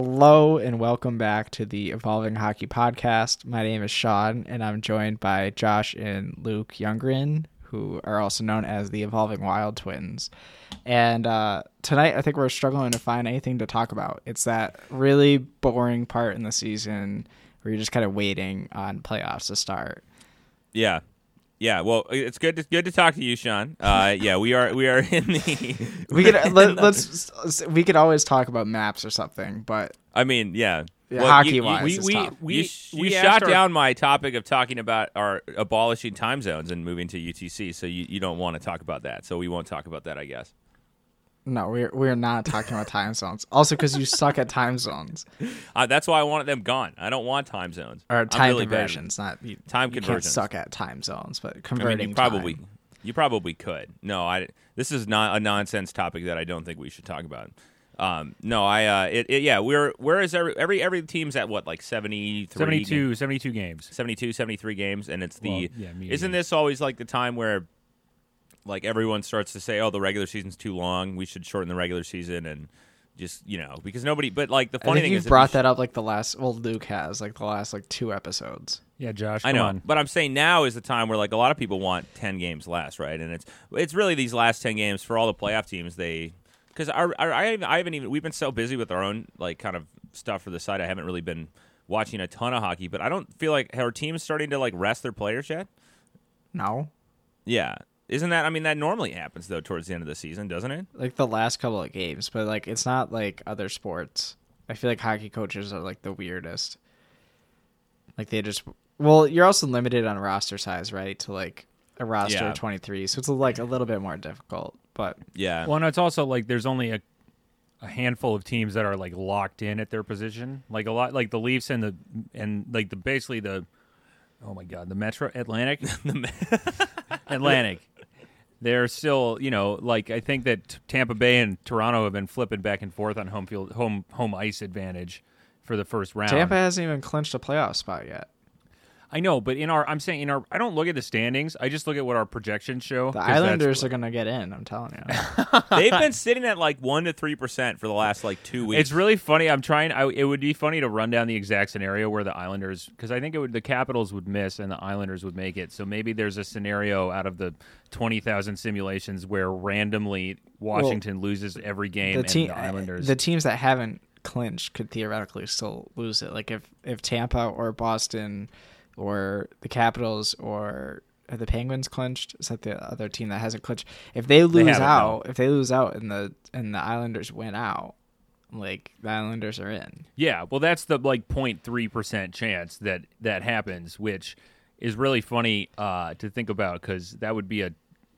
Hello and welcome back to the Evolving Hockey Podcast. My name is Sean, and I'm joined by Josh and Luke Younggren, who are also known as the Evolving Wild Twins. And uh, tonight, I think we're struggling to find anything to talk about. It's that really boring part in the season where you're just kind of waiting on playoffs to start. Yeah. Yeah, well, it's good to good to talk to you, Sean. Uh, yeah, we are we are in the. We could let, us we could always talk about maps or something, but I mean, yeah, yeah hockey wise, we we, tough. we, you, you shot our, down my topic of talking about our abolishing time zones and moving to UTC, so you, you don't want to talk about that. So we won't talk about that, I guess. No, we're we're not talking about time zones. Also, because you suck at time zones. Uh, that's why I wanted them gone. I don't want time zones or time really conversions. Not you, time you conversions. Can't suck at time zones, but converting. I mean, you probably time. you probably could. No, I. This is not a nonsense topic that I don't think we should talk about. Um, no, I. Uh, it, it, yeah, we're where is every every every team's at what like 73 72, games? 72 games, 72, 73 games, and it's the. Well, yeah, isn't this always like the time where like everyone starts to say, "Oh, the regular season's too long. We should shorten the regular season." And just you know, because nobody. But like the funny thing you've is, brought that up like the last. Well, Luke has like the last like two episodes. Yeah, Josh. I know, on. but I'm saying now is the time where like a lot of people want ten games less, right? And it's it's really these last ten games for all the playoff teams. They because our, our I I haven't even we've been so busy with our own like kind of stuff for the site. I haven't really been watching a ton of hockey, but I don't feel like our team's starting to like rest their players yet. No. Yeah, isn't that? I mean, that normally happens though towards the end of the season, doesn't it? Like the last couple of games, but like it's not like other sports. I feel like hockey coaches are like the weirdest. Like they just well, you're also limited on roster size, right? To like a roster Yeah. of 23, so it's like a little bit more difficult. But Yeah. Well, and it's also like there's only a a handful of teams that are like locked in at their position. Like a lot, like the Leafs and the and like the basically the oh my god, the Metro Atlantic, the Atlantic. They're still, you know, like I think that Tampa Bay and Toronto have been flipping back and forth on home field, home home ice advantage for the first round. Tampa hasn't even clinched a playoff spot yet. I know, but in our, I'm saying in our, I don't look at the standings. I just look at what our projections show. The Islanders are gonna get in. I'm telling you. They've been sitting at like one to three percent for the last like two weeks. It's really funny. I'm trying. I, it would be funny to run down the exact scenario where the Islanders, because I think it would, the Capitals would miss and the Islanders would make it. So maybe there's a scenario out of the twenty thousand simulations where randomly Washington loses every game the and team, the Islanders. the teams that haven't clinched could theoretically still lose it. Like if if Tampa or Boston or the Capitals or have the Penguins clinched? Is that the other team that hasn't clinched? If they lose haven't, out, if they lose out and the and the Islanders win out, like the Islanders are in. yeah, well, that's the like 0.3 percent chance that that happens, which is really funny uh, to think about because that would be a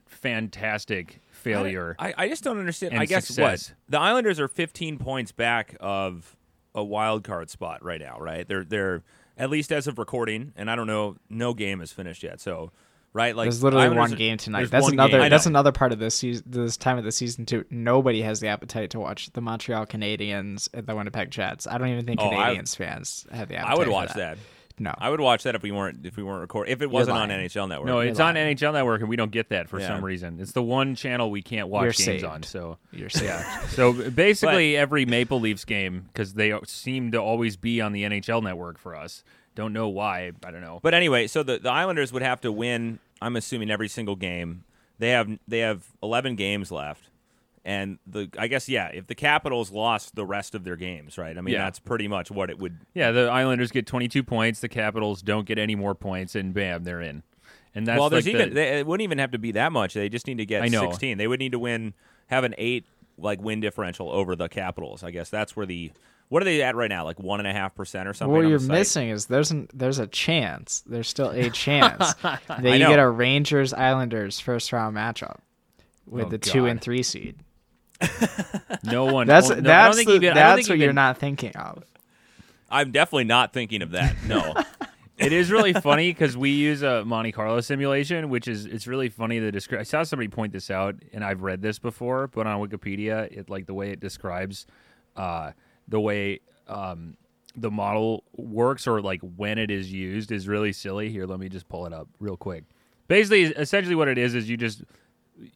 fantastic failure. I, I just don't understand. I guess success. what the Islanders are 15 points back of a wild card spot right now, right? They're they're at least as of recording, and I don't know, no game is finished yet. So, right, like There's literally Islanders one game tonight. That's another. That's another part of this season, this time of the season too. Nobody has the appetite to watch the Montreal Canadiens and the Winnipeg Jets. I don't even think Oh, I- fans have the appetite. I would watch that. that. No, I would watch that if we weren't if we weren't recording if it wasn't on lying. NHL Network. No, it's on. NHL Network, and we don't get that for Yeah. some reason. It's the one channel we can't watch You're games saved. on. So, you're saying. so basically, every Maple Leafs game because they seem to always be on the NHL Network for us. Don't know why. I don't know. But anyway, so the, the Islanders would have to win. I'm assuming every single game. They have they have 11 games left, and the I guess yeah, if the Capitals lost the rest of their games, right? I mean Yeah. that's pretty much what it would. yeah, the Islanders get 22 points. The Capitals don't get any more points, and bam, they're in. And that's well, there's like even the, they, it wouldn't even have to be that much. They just need to get I know. 16. They would need to win, have an eight like win differential over the Capitals. I guess that's where the what are they at right now? Like one and a half percent or something. What you're missing is there's an, there's a chance. There's still a chance that you get a Rangers Islanders first round matchup with Oh, the two and three seed. No one. That's no, I don't that's think the- even- I don't that's what even- you're not thinking of. I'm definitely not thinking of that. No. it is really funny because we use a Monte Carlo simulation, which is it's really funny The describe. I saw somebody point this out, and I've read this before, but on Wikipedia, it like the way it describes uh, the way um, the model works or like when it is used is really silly. Here, let me just pull it up real quick. Basically, essentially, what it is is you just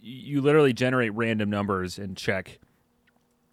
you literally generate random numbers and check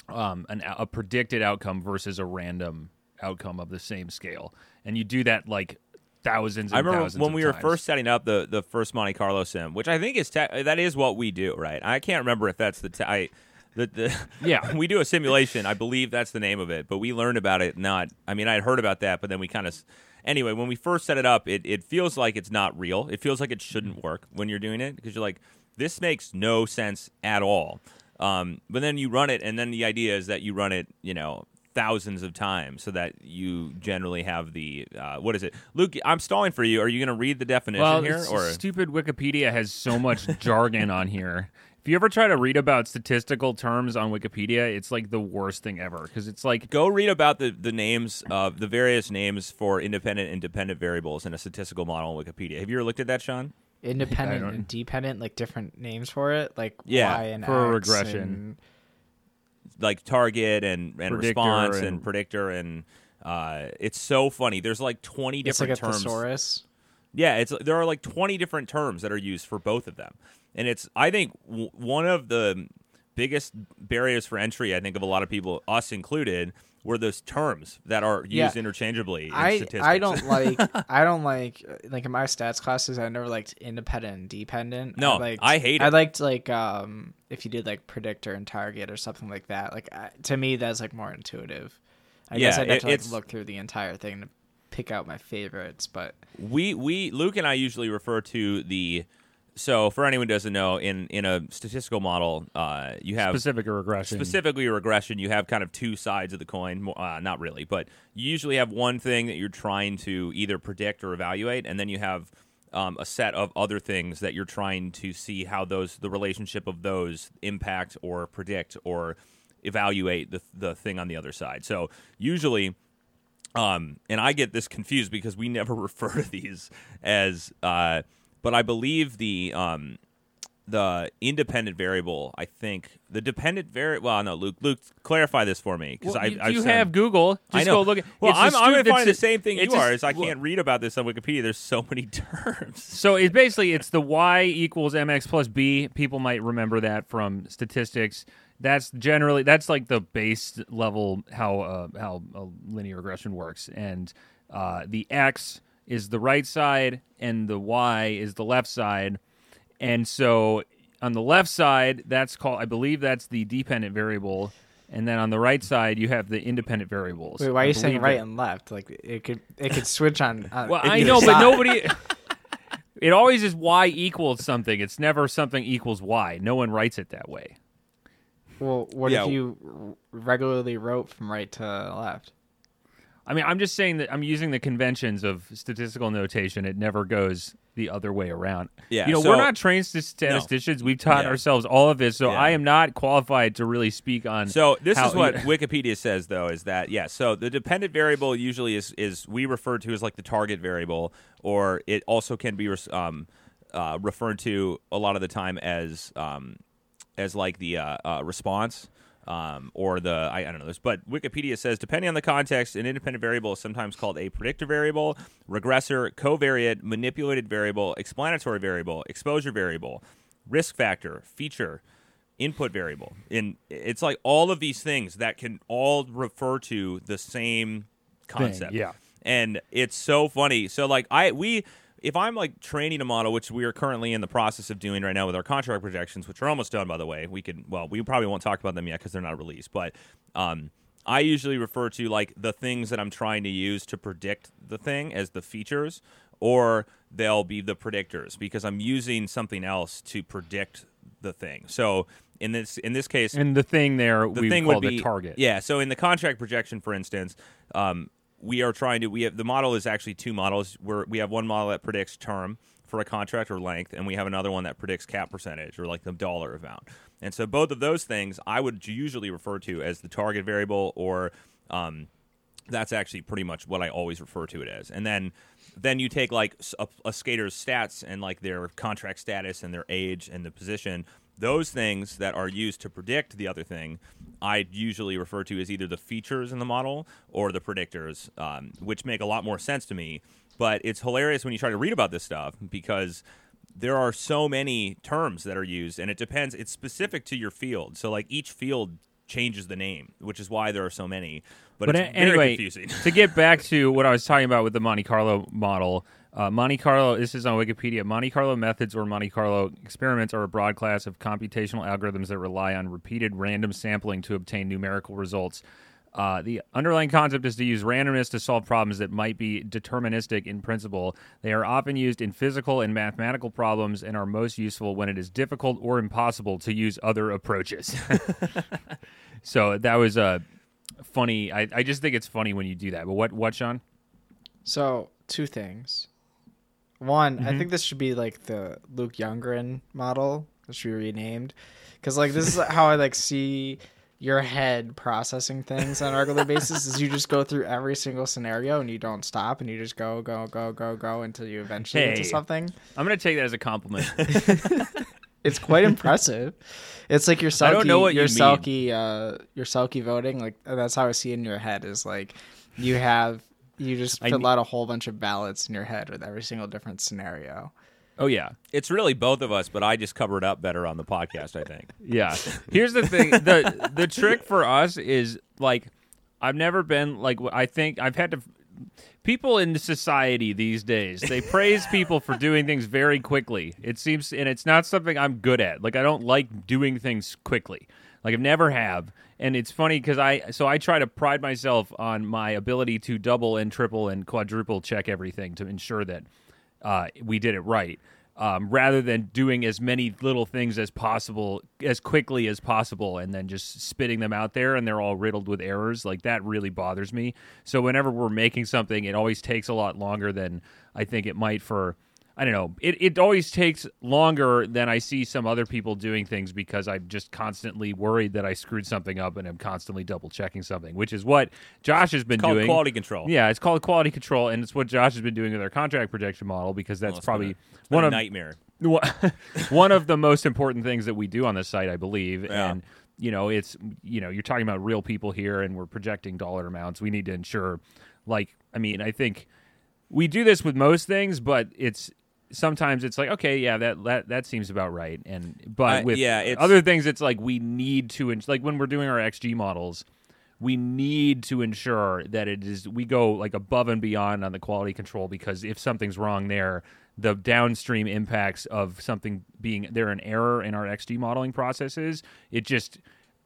um, an, a predicted outcome versus a random outcome of the same scale, and you do that like thousands. And I remember thousands when we were first setting up the the first Monte Carlo sim, which I think is te- that is what we do, right? I can't remember if that's the te- I, the, the Yeah. we do a simulation. I believe that's the name of it, but we learned about it. Not, I mean, I had heard about that, but then we kind of. Anyway, when we first set it up, it, it feels like it's not real. It feels like it shouldn't work when you're doing it because you're like, this makes no sense at all. Um, but then you run it, and then the idea is that you run it, you know, thousands of times so that you generally have the uh, what is it, Luke? I'm stalling for you. Are you going to read the definition well, here, or stupid Wikipedia has so much jargon on here. If you ever try to read about statistical terms on Wikipedia, it's like the worst thing ever because it's like go read about the the names of the various names for independent and dependent variables in a statistical model on Wikipedia? Have you ever looked at that, Sean? Independent and dependent, like different names for it, like Yeah, Y and for a X regression. and- like target and, and Predictor response and, and- predictor and uh, it's so funny. There's like 20 It's like different a terms. thesaurus. Yeah, it's there are like 20 different terms that are used for both of them. And it's I think w- one of the biggest barriers for entry I think of a lot of people us included were those terms that are used Yeah. interchangeably in I statistics. I don't like I don't like like in my stats classes I never liked independent and dependent. No, I, liked, I hate it. I liked like um if you did like predictor and target or something like that. Like I, to me that's like more intuitive. I guess I'd have it- to like look through the entire thing to pick out my favorites, but we we Luke and I usually refer to the so for anyone who doesn't know in in a statistical model uh, you have specific regression. specifically a regression you have kind of two sides of the coin uh, not really but you usually have one thing that you're trying to either predict or evaluate and then you have um, a set of other things that you're trying to see how those the relationship of those impact or predict or evaluate the the thing on the other side so usually um, and I get this confused because we never refer to these as, uh, but I believe the um, the independent variable. I think the dependent variable. Well, no, Luke. Luke, clarify this for me because Well, I you, I've you have Google. Just I know. go look at. Well, I'm, I'm going to find the same thing you a- are. Is I well, can't read about this on Wikipedia. There's so many terms. So it's basically it's the y equals mx plus b. People might remember that from statistics. That's generally that's like the base level how uh, how uh, linear regression works, and uh, the x is the right side and the y is the left side, and so on the left side that's called I believe that's the dependent variable, and then on the right side you have the independent variables. wait, why are you saying right that- and left? Like it could it could switch on. on Well, I know, but nobody. It always is y equals something. It's never something equals y. No one writes it that way. Well, what Yeah. if you regularly wrote from right to left? I mean, I'm just saying that I'm using the conventions of statistical notation. It never goes the other way around. Yeah, you know, so- we're not trained st- statisticians. We've taught Yeah. ourselves all of this, so Yeah. I am not qualified to really speak on. So this how- is what Wikipedia says, though, is that yeah. So the dependent variable usually is is we refer to as like the target variable, or it also can be um, uh, referred to a lot of the time as um, as like the uh, uh, response. Um, or the I, I don't know this, but Wikipedia says depending on the context, an independent variable is sometimes called a predictor variable, regressor, covariate, manipulated variable, explanatory variable, exposure variable, risk factor, feature, input variable. And it's like all of these things that can all refer to the same concept. yeah. And it's so funny. So like I we if I'm like training a model, which we are currently in the process of doing right now with our contract projections, which are almost done by the way. We could well, we probably won't talk about them yet because they're not released. But um I usually refer to like the things that I'm trying to use to predict the thing as the features, or they'll be the predictors because I'm using something else to predict the thing. So in this in this case, and the thing there the we thing would be the target. Yeah. So in the contract projection, for instance, um, we are trying to we have the model is actually two models. Where we have one model that predicts term for a contract or length, and we have another one that predicts cap percentage or like the dollar amount. And so both of those things I would usually refer to as the target variable or um, that's actually pretty much what I always refer to it as. And then then you take like a skater's stats and like their contract status and their age and the position. Those things that are used to predict the other thing, I usually refer to as either the features in the model or the predictors, um, which make a lot more sense to me. But it's hilarious when you try to read about this stuff because there are so many terms that are used, and it depends. It's specific to your field. So like each field changes the name, which is why there are so many. But, But it's a- very anyway, confusing. to get back to what I was talking about with the Monte Carlo model, uh, Monte Carlo, this is on Wikipedia. Monte Carlo methods or Monte Carlo experiments are a broad class of computational algorithms that rely on repeated random sampling to obtain numerical results. Uh, the underlying concept is to use randomness to solve problems that might be deterministic in principle. They are often used in physical and mathematical problems and are most useful when it is difficult or impossible to use other approaches. so that was a funny. I, I just think it's funny when you do that. But what, what, Sean? So two things. One, Mm-hmm. I think this should be like the Luke Younggren model. It should be renamed because like this is how I like see your head processing things on a regular basis. Is you just go through every single scenario and you don't stop and you just go go go go go until you eventually get to something. I'm going to take that as a compliment. It's quite impressive. It's like your Selke, I don't know what your you. Selke, uh, your Selke voting. Like that's how I see it in your head. Is like you have you just fill ne- out a whole bunch of ballots in your head with every single different scenario. oh, yeah. it's really both of us, but I just cover it up better on the podcast. I think. Yeah. Here's the thing. The the trick for us is like I've never been like I think I've had to people in society these days, they praise people for doing things very quickly. It seems and it's not something I'm good at. Like I don't like doing things quickly. Like I've never have. And it's funny cuz I so I try to pride myself on my ability to double and triple and quadruple check everything to ensure that uh, we did it right, um, rather than doing as many little things as possible as quickly as possible and then just spitting them out there and they're all riddled with errors. Like that really bothers me. So whenever we're making something, it always takes a lot longer than I think it might for. I don't know. It it always takes longer than I see some other people doing things because I'm just constantly worried that I screwed something up and I'm constantly double checking something, which is what Josh has been Called doing. quality control. Yeah, it's called quality control, and it's what Josh has been doing with our contract projection model because that's Well, probably a- it's one a of nightmare. one of the most important things that we do on this site, I believe. Yeah. And you know, it's you know, you're talking about real people here, and we're projecting dollar amounts. We need to ensure, like, I mean, I think we do this with most things, but it's sometimes it's like, okay, yeah, that that that seems about right. And but Uh, with yeah, it's- other things, it's like we need to, ins- like when we're doing our XG models. We need to ensure that it is we go like above and beyond on the quality control because if something's wrong there, the downstream impacts of something being there an error in our XG modeling processes, it just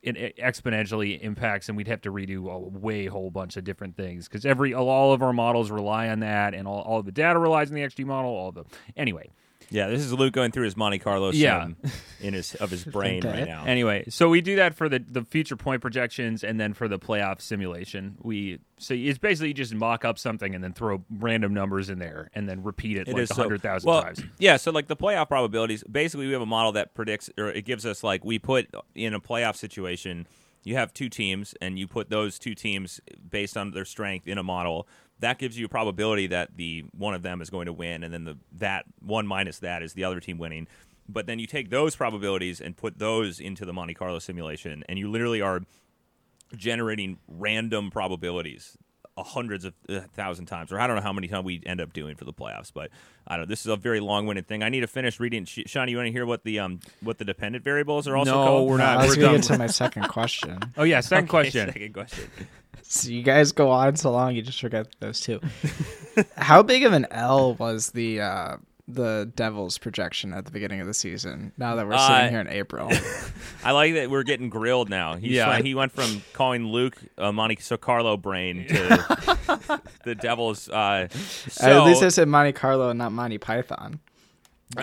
it exponentially impacts, and we'd have to redo a way whole bunch of different things because every all of our models rely on that, and all, all the data relies on the XG model. All the anyway, Yeah, this is Luke going through his Monte Carlo Yeah. sim in his of his brain Okay. right now. Anyway, so we do that for the, the future point projections and then for the playoff simulation. We so it's basically you just mock up something and then throw random numbers in there and then repeat it, It like is a so- hundred thousand well, times. Yeah, so like the playoff probabilities, basically we have a model that predicts or it gives us like we put in a playoff situation, you have two teams and you put those two teams based on their strength in a model. That gives you a probability that the one of them is going to win and then the that one minus that is the other team winning. But then you take those probabilities and put those into the Monte Carlo simulation and you literally are generating random probabilities hundreds of uh, thousand times, or I don't know how many times we end up doing for the playoffs. But I don't know. This is a very long-winded thing. I need to finish reading. Sh- Sean, you want to hear what the um what the dependent variables are also No, called? we're not. I was we're gonna get to my second question. Oh yeah, second Okay, question. Second question. So you guys go on so long, you just forget those two. How big of an L was the uh, the Devils projection at the beginning of the season? Now that we're Uh, sitting here in April, I like that we're getting grilled now. He's Yeah. trying- he went from calling Luke a Monte Carlo brain to the Devils. Uh, so, at least I said Monte Carlo and not Monty Python.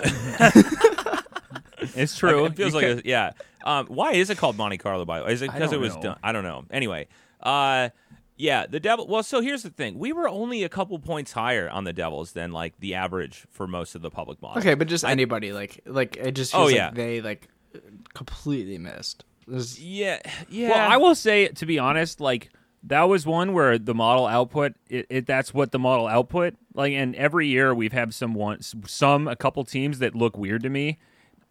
It's true. It feels You like ca- a, yeah. Um, why is it called Monte Carlo? By the way, is it because it was know. done? I don't know. Anyway, uh, yeah, the devil. Well, so here's the thing: we were only a couple points higher on the Devils than like the average for most of the public models. Okay, but just I- anybody like like it just Oh, yeah. like they like completely missed. This- Yeah, yeah. Well, I will say, to be honest, like that was one where the model output, it, it that's what the model output. Like, and every year we've had some one, some a couple teams that look weird to me,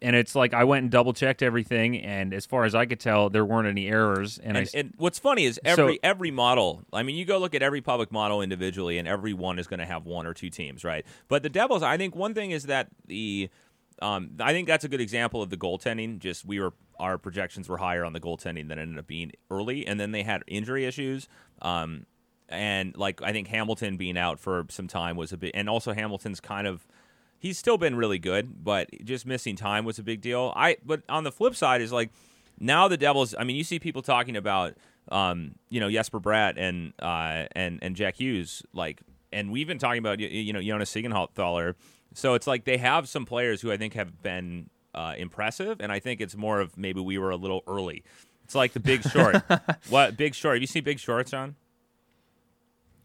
and it's like I went and double checked everything, and as far as I could tell, there weren't any errors. And, And, I, and what's funny is every So- every model. I mean, you go look at every public model individually, and every one is going to have one or two teams, right? But the Devils, I think one thing is that the um, I think that's a good example of the goaltending. Just we were our projections were higher on the goaltending than ended up being early, and then they had injury issues. Um, and like I think Hamilton being out for some time was a bit, and also Hamilton's kind of he's still been really good, but just missing time was a big deal. I but on the flip side is like now the Devils. I mean, you see people talking about um, you know Jesper Bratt and uh, and and Jack Hughes like, and we've been talking about you, you know Jonas Siegenthaler. So it's like they have some players who I think have been uh, impressive, and I think it's more of maybe we were a little early. It's like the Big Short. what Big Short? Have you seen Big Short, John?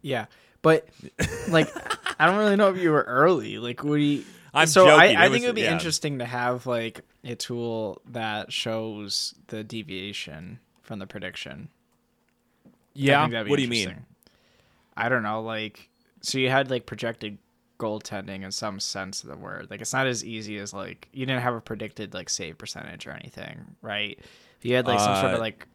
Yeah, but like, I don't really know if you were early. Like, do you? I'm so joking. I, I It think was- it would be yeah. interesting to have like a tool that shows the deviation from the prediction. Yeah. think that'd be What do you mean? I don't know. Like, so you had like projected goaltending in some sense of the word. Like, it's not as easy as like you didn't have a predicted like save percentage or anything, right? If you had like some sort Uh, of like,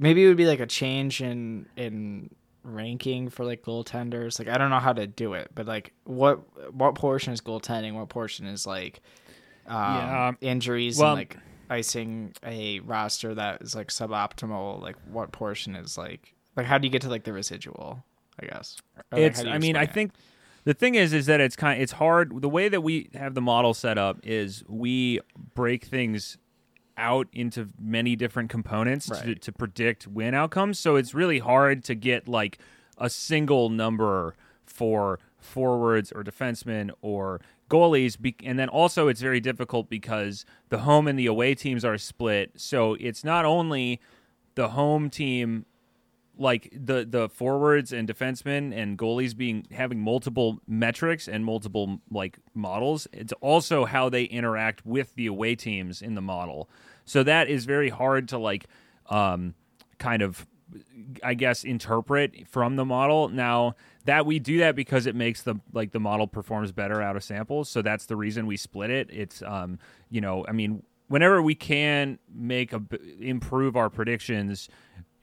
maybe it would be like a change in in ranking for like goaltenders. Like, I don't know how to do it, but like, what what portion is goaltending? What portion is like um, Yeah. injuries Well- and like icing a roster that is like suboptimal like what portion is like like how do you get to like the residual i guess Or, it's you i mean i it? think the thing is is that it's kind of, it's hard the way that we have the model set up is we break things out into many different components to, Right. to predict win outcomes so it's really hard to get like a single number for forwards or defensemen or goalies and then also it's very difficult because the home and the away teams are split so it's not only the home team like the the forwards and defensemen and goalies being having multiple metrics and multiple like models it's also how they interact with the away teams in the model. So that is very hard to like um kind of i guess interpret from the model. Now that we do that because it makes the like the model performs better out of samples. So that's the reason we split it. It's um you know i mean whenever we can make a improve our predictions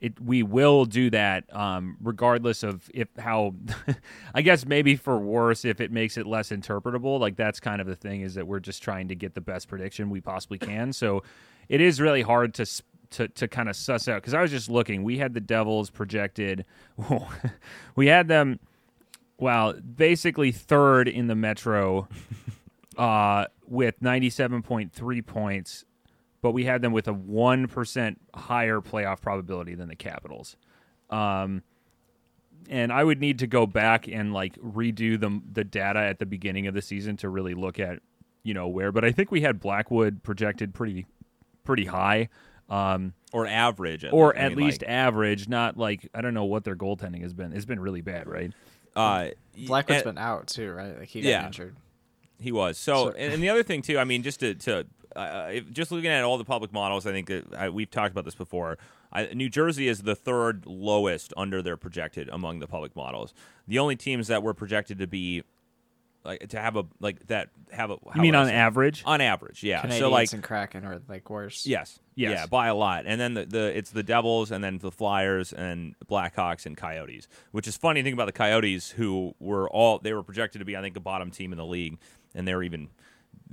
it we will do that um, regardless of if how I guess maybe for worse if it makes it less interpretable like that's kind of the thing is that we're just trying to get the best prediction we possibly can. So it is really hard to to to kind of suss out because I was just looking we had the Devils projected we had them well basically third in the Metro uh, with 97.3 points but we had them with a 1% higher playoff probability than the Capitals. Um, and I would need to go back and like redo the the data at the beginning of the season to really look at you know where. But I think we had Blackwood projected pretty pretty high, um, or average, at or least. I at mean, least like, average. Not like I don't know what their goaltending has been. It's been really bad, right? uh, blackwood's and- been out too right like he got Yeah. injured He was. So, So- and, and the other thing too, I mean, just to, to uh, if, just looking at all the public models, I think that I, we've talked about this before. I, New Jersey is the third lowest under their projected among the public models. The only teams that were projected to be like to have a like that have a. how You mean on average? On average, yeah. Canadiens so like and kraken are like worse Yes. Yes. Yeah, by a lot. And then the, the it's the Devils and then the Flyers and Blackhawks and Coyotes. Which is funny to think about the Coyotes who were all they were projected to be I think a bottom team in the league and they're even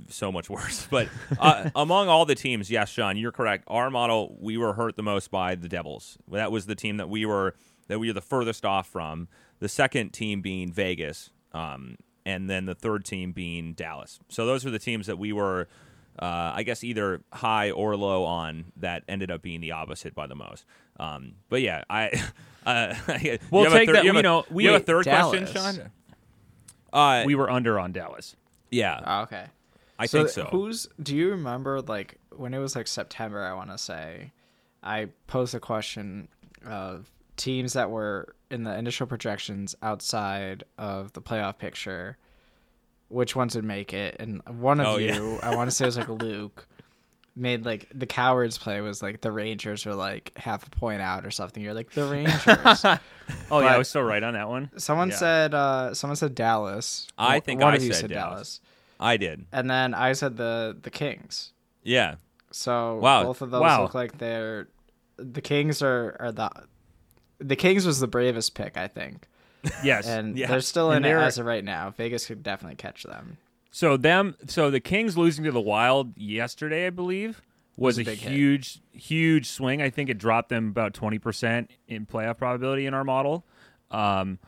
so much worse. But uh, among all the teams, yes, Sean, you're correct. Our model, we were hurt the most by the Devils. That was the team that we were that we were the furthest off from. The second team being Vegas, um, and then the third team being Dallas. So those are the teams that we were, uh, I guess, either high or low on. That ended up being the opposite by the most. Um, but yeah, I. Uh, We'll take third- that- You you a- know, we- you have a third question, Sean? Uh, we were under on Dallas. yeah, oh, okay I so think so. who's do you remember like when it was like september i want to say i posed a question of teams that were in the initial projections outside of the playoff picture which ones would make it and one of Oh, yeah. you i want to say it was like luke made like the cowards play was like the rangers are like half a point out or something you're like the rangers Oh yeah, I was so right on that one. someone Yeah. said uh someone said dallas I think one I of you said said Dallas. dallas I did. and then i said the the kings Yeah. so Wow. both of those Wow. look like they're the Kings are are the the Kings was the bravest pick, I think, Yes, and Yeah. they're still And in it as of right now. Vegas could definitely catch them. So them, so the Kings losing to the Wild yesterday, I believe, was, Was a a, big hit. huge, huge swing. I think it dropped them about twenty percent in playoff probability in our model. Um,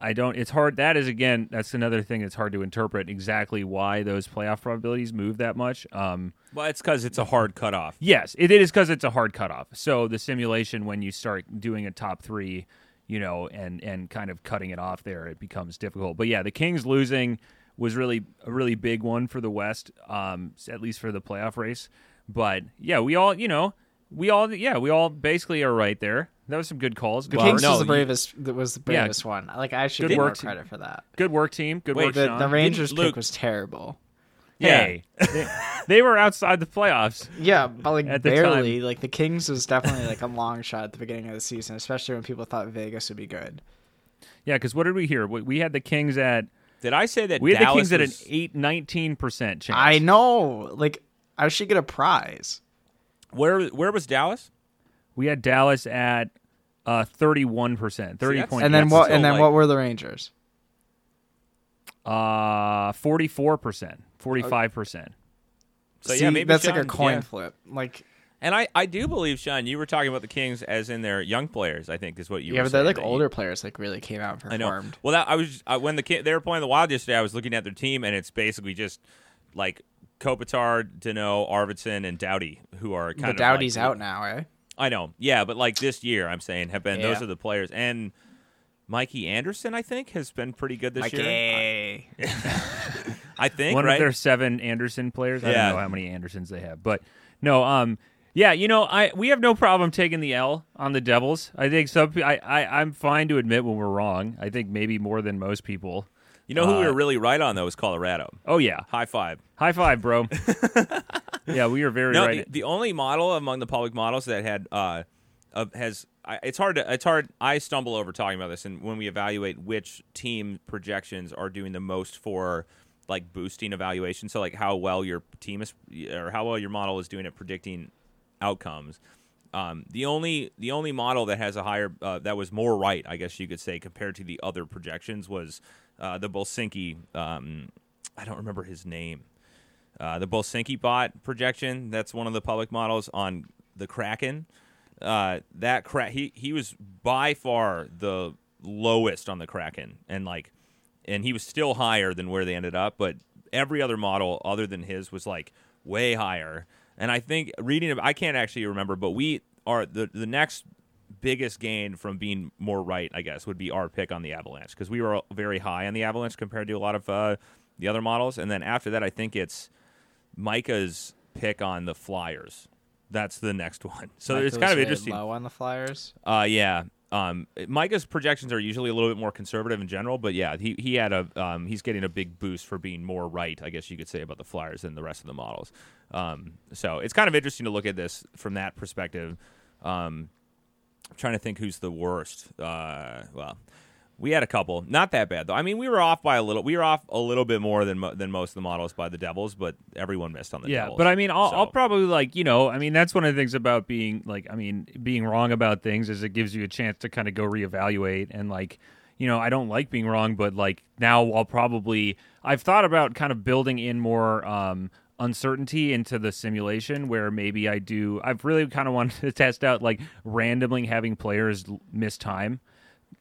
I don't. It's hard. That is again. That's another thing that's hard to interpret exactly why those playoff probabilities move that much. Um, Well, it's because it's a hard cutoff. Yes, it is because it's a hard cutoff. So the simulation, when you start doing a top three, you know, and and kind of cutting it off there, it becomes difficult. But yeah, the Kings losing was really a really big one for the West, um, at least for the playoff race. But yeah, we all, you know, we all, yeah, we all basically are right there. That was some good calls. Good The Well. Kings no, was the you- bravest. That was the Yeah. bravest one. Like I should Good get more work. credit for that. Good work, team. Good Wait, work, The, Sean. the Rangers Luke- pick was terrible. Hey, they, they were outside the playoffs. Yeah, but like At the barely. Like the Kings was definitely like a long shot at the beginning of the season, especially when people thought Vegas would be good. Yeah, because what did we hear? We we had the Kings at Did I say that we had the Dallas Kings at an was- eight nineteen percent chance. I know. Like I should get a prize. Where where was Dallas? We had Dallas at uh, thirty-one percent, thirty that's- point. And then what? And then like- what were the Rangers? Uh, forty-four percent, forty-five percent. So See, yeah, maybe that's like a coin yeah. flip. Like And I, I do believe Sean, you were talking about the Kings as in their young players. I think is what you yeah, were but they're saying, like that you- older players. Like really came out and I know. performed. Well, that I was I, when the Ki- they were playing the Wild yesterday. I was looking at their team, and it's basically just like Kopitar, Danault, Arvidsson, and Doughty, who are kind But of Doughty's like, out now, eh? I know, yeah, but like this year, I'm saying have been those are the players, and Mikey Anderson, I think, has been pretty good this year. Mikey. I think One right. of their seven Anderson players. I Yeah. don't know how many Andersons they have, but no. Um, yeah, you know, I we have no problem taking the L on the Devils. I think some. I, I I'm fine to admit when we're wrong. I think maybe more than most people. You know who we uh, were really right on though is Colorado. Oh yeah, High five. high five, bro. yeah, we are very No, right. the, the only model among the public models that had uh, uh has I, it's hard to it's hard. I stumble over talking about this, and when we evaluate which team projections are doing the most for like boosting evaluation, so like how well your team is or how well your model is doing at predicting outcomes. Um, the only the only model that has a higher uh, that was more right, I guess you could say, compared to the other projections was uh, the Bolsinki. Um, I don't remember his name. Uh, the Bolsinki bot projection. That's one of the public models on the Kraken. Uh, that cra- he he was by far the lowest on the Kraken, and like, and he was still higher than where they ended up. But every other model other than his was like way higher. And I think reading, I can't actually remember, but we are the the next biggest gain from being more right, I guess, would be our pick on the Avalanche because we were very high on the Avalanche compared to a lot of uh, the other models. And then after that, I think it's Micah's pick on the Flyers. That's the next one. So Micah it's kind of interesting. Low on the Flyers. Uh, yeah. Um, Micah's projections are usually a little bit more conservative in general, but yeah, he he had a um, he's getting a big boost for being more right, I guess you could say, about the Flyers than the rest of the models. Um, so it's kind of interesting to look at this from that perspective. Um, I'm trying to think who's the worst. Uh, well, we had a couple, not that bad though. I mean, we were off by a little. We were off a little bit more than mo- than most of the models by the Devils, but everyone missed on the yeah, Devils. but I mean, I'll, I'll probably like you know, I mean, that's one of the things about being like, I mean, being wrong about things is it gives you a chance to kind of go reevaluate and like, you know, I don't like being wrong, but like now I'll probably I've thought about kind of building in more um uncertainty into the simulation where maybe I do I've really kind of wanted to test out like randomly having players miss time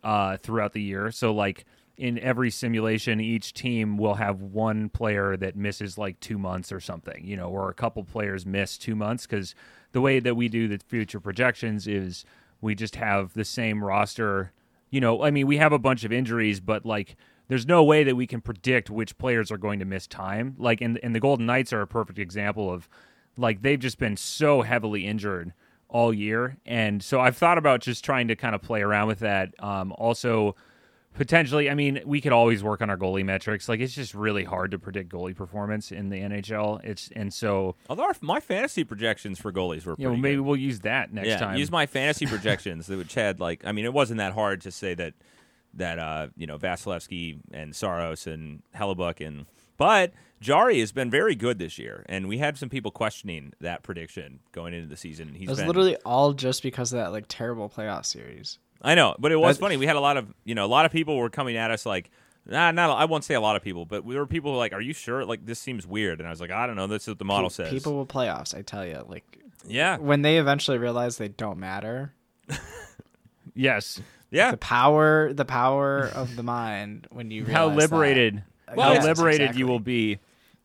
uh, throughout the year. So like in every simulation, each team will have one player that misses like two months or something, you know, or a couple players miss two months because the way that we do the future projections is we just have the same roster. You know, I mean, we have a bunch of injuries, but like there's no way that we can predict which players are going to miss time. Like, and, and the Golden Knights are a perfect example of like they've just been so heavily injured all year. And so I've thought about just trying to kind of play around with that. Um, also, potentially, I mean, we could always work on our goalie metrics. Like, it's just really hard to predict goalie performance in the NHL. It's and so although our, my fantasy projections for goalies were you know maybe good. we'll use that next yeah, time. use my fantasy projections, which had like, I mean, it wasn't that hard to say that that uh, you know Vasilevskiy and Saros and Hellebuyck and but Jarry has been very good this year, and we had some people questioning that prediction going into the season. He's It was been, literally all just because of that like terrible playoff series. I know, but it was That- funny. We had a lot of you know a lot of people were coming at us like, Nah, not I won't say a lot of people, but there were people who were like, "Are you sure? Like this seems weird." And I was like, "I don't know. This is what the model Pe- says." People with playoffs, I tell you, like yeah, when they eventually realize they don't matter, Yes. Yeah. the power, the power of the mind when you How realize that. liberated, Well, how yes, liberated exactly. you will be.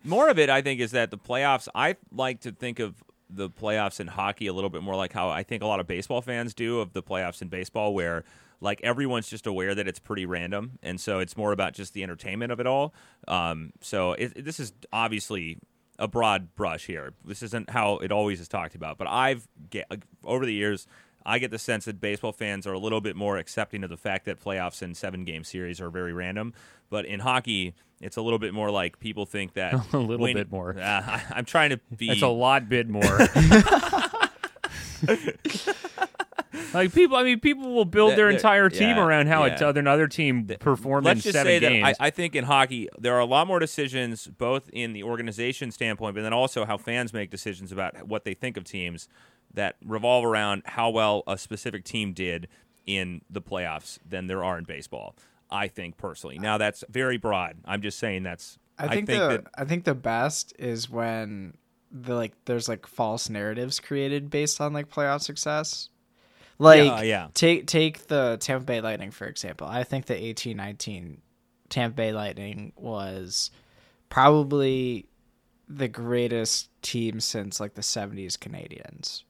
More of it, I think, is that the playoffs. I like to think of the playoffs in hockey a little bit more like how I think a lot of baseball fans do of the playoffs in baseball, where like everyone's just aware that it's pretty random, and so it's more about just the entertainment of it all. Um, so it, this is obviously a broad brush here. This isn't how it always is talked about, but I've get over the years. I get the sense that baseball fans are a little bit more accepting of the fact that playoffs and seven game series are very random. But in hockey, it's a little bit more like people think that A little when- bit more. Uh, I, I'm trying to be. It's a lot bit more. like people, I mean, people will build Th- their entire team yeah, around how yeah. another team performed Let's in just seven say games. that I, I think in hockey there are a lot more decisions, both in the organization standpoint, but then also how fans make decisions about what they think of teams that revolve around how well a specific team did in the playoffs than there are in baseball. I think personally. Now that's very broad. I'm just saying that's. I think, the that I think the best is when the like there's like false narratives created based on like playoff success. Like Yeah, yeah. take take the Tampa Bay Lightning for example. I think the eighteen nineteen Tampa Bay Lightning was probably the greatest team since like the seventies Canadiens.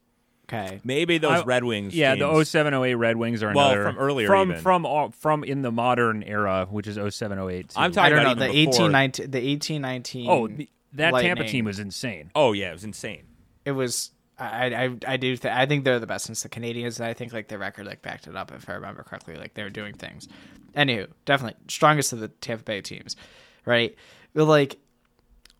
Okay. maybe those I- Red Wings. yeah, teams, the 0708 Red Wings are Well, another from earlier from even. from all- from in the modern era, which is 0708. too. I'm I talking don't know about the even before- eighteen nineteen the eighteen nineteen. Oh, the, that Tampa team was insane. Oh yeah, it was insane. it was I I, I do th- I think they're the best since the Canadiens and I think like their record like backed it up if I remember correctly like they were doing things. Anywho, definitely strongest of the Tampa Bay teams, right? But like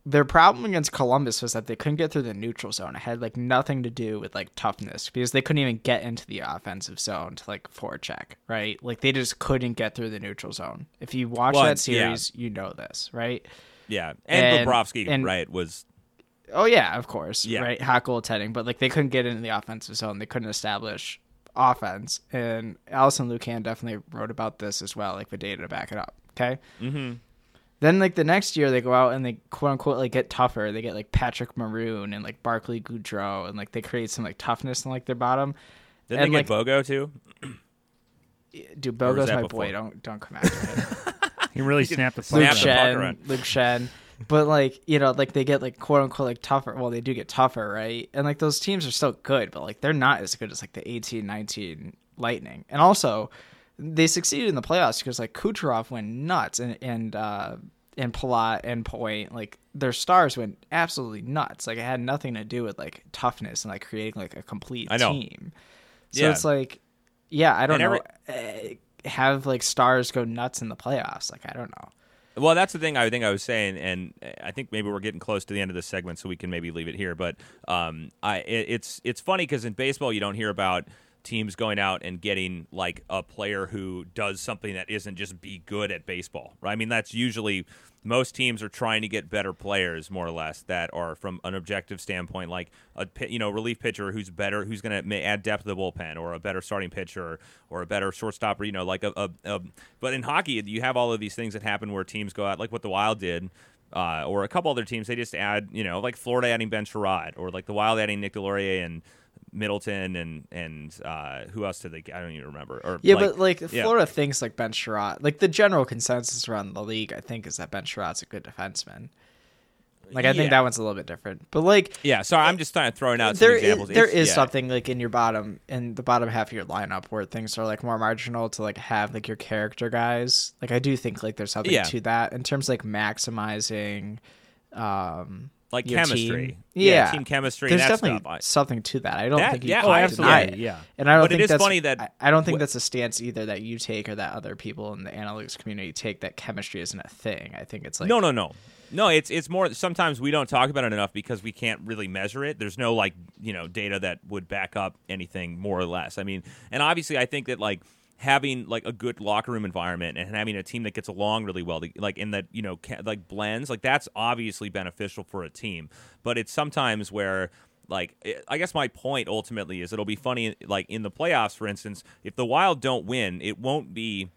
their problem against Columbus was that they couldn't get through the neutral zone. It had like nothing to do with like toughness because they couldn't even get into the offensive zone to like forecheck, right? Like they just couldn't get through the neutral zone. If you watch Well, that yeah. series, you know this, right? Yeah, and, And- Bobrovsky, and- right, was Oh yeah, of course. Yeah. Right. Hot goaltending, but like they couldn't get into the offensive zone. They couldn't establish offense. And Alison Lukan definitely wrote about this as well, like the data to back it up. Okay. mm-hmm. Then like the next year they go out and they quote unquote like get tougher. They get like Patrick Maroon and like Barclay Goodrow and like they create some like toughness in like their bottom. Didn't And, they get like- Bogo too? Dude, Bogo's that my before? boy. Don't don't come after me. He really snapped the snap Luke puck the puck around. Schenn. Luke Schenn. But like you know, like they get like quote unquote like tougher. Well, they do get tougher, right? And like those teams are still good, but like they're not as good as like the 18, 19 Lightning. And also, they succeeded in the playoffs because like Kucherov went nuts, and and uh, and Palat and Point, like their stars went absolutely nuts. Like it had nothing to do with like toughness and like creating like a complete I know. team. So Yeah. it's like, yeah, I don't And know. Uh, have like stars go nuts in the playoffs? Like I don't know. Well, that's the thing I think I was saying, and I think maybe we're getting close to the end of this segment, so we can maybe leave it here. But um, I, it, it's it's funny because in baseball you don't hear about teams going out and getting like a player who does something that isn't just be good at baseball. Right? I mean, that's usually most teams are trying to get better players, more or less, that are from an objective standpoint, like a you know relief pitcher who's better, who's going to add depth to the bullpen, or a better starting pitcher, or a better shortstop, or you know, like a, a, a. But in hockey, you have all of these things that happen where teams go out, like what the Wild did. Uh, or a couple other teams, they just add, you know, like Florida adding Ben Chiarot, or like the Wild adding Nick Deslauriers and Middleton, and and uh, who else did they? I don't even remember. Or Yeah, like, but like yeah. Florida thinks like Ben Chiarot. Like the general consensus around the league, I think, is that Ben Chiarot's a good defenseman. Like I Yeah. think that one's a little bit different. But like yeah. Sorry, I'm just kind of throwing out some there is, examples. there It's- is yeah. something like in your bottom in the bottom half of your lineup where things are like more marginal to like have like your character guys. Like I do think like there's something to that in terms of like maximizing um like your chemistry. team. Yeah. team chemistry. there's definitely stuff. Something to that. I don't That- think you yeah, can oh, deny absolutely, it. yeah. And I don't But it think is that's funny that- I, I don't think wh- that's a stance either that you take or that other people in the analytics community take that chemistry isn't a thing. I think it's like no, no, no, no. It's it's more. Sometimes we don't talk about it enough because we can't really measure it. There's no like you know data that would back up anything more or less. I mean, and obviously, I think that like having like a good locker room environment and having a team that gets along really well, like in that you know like blends, like that's obviously beneficial for a team. But it's sometimes where like eh, I guess my point ultimately is it'll be funny like in the playoffs, for instance, if the Wild don't win, it won't be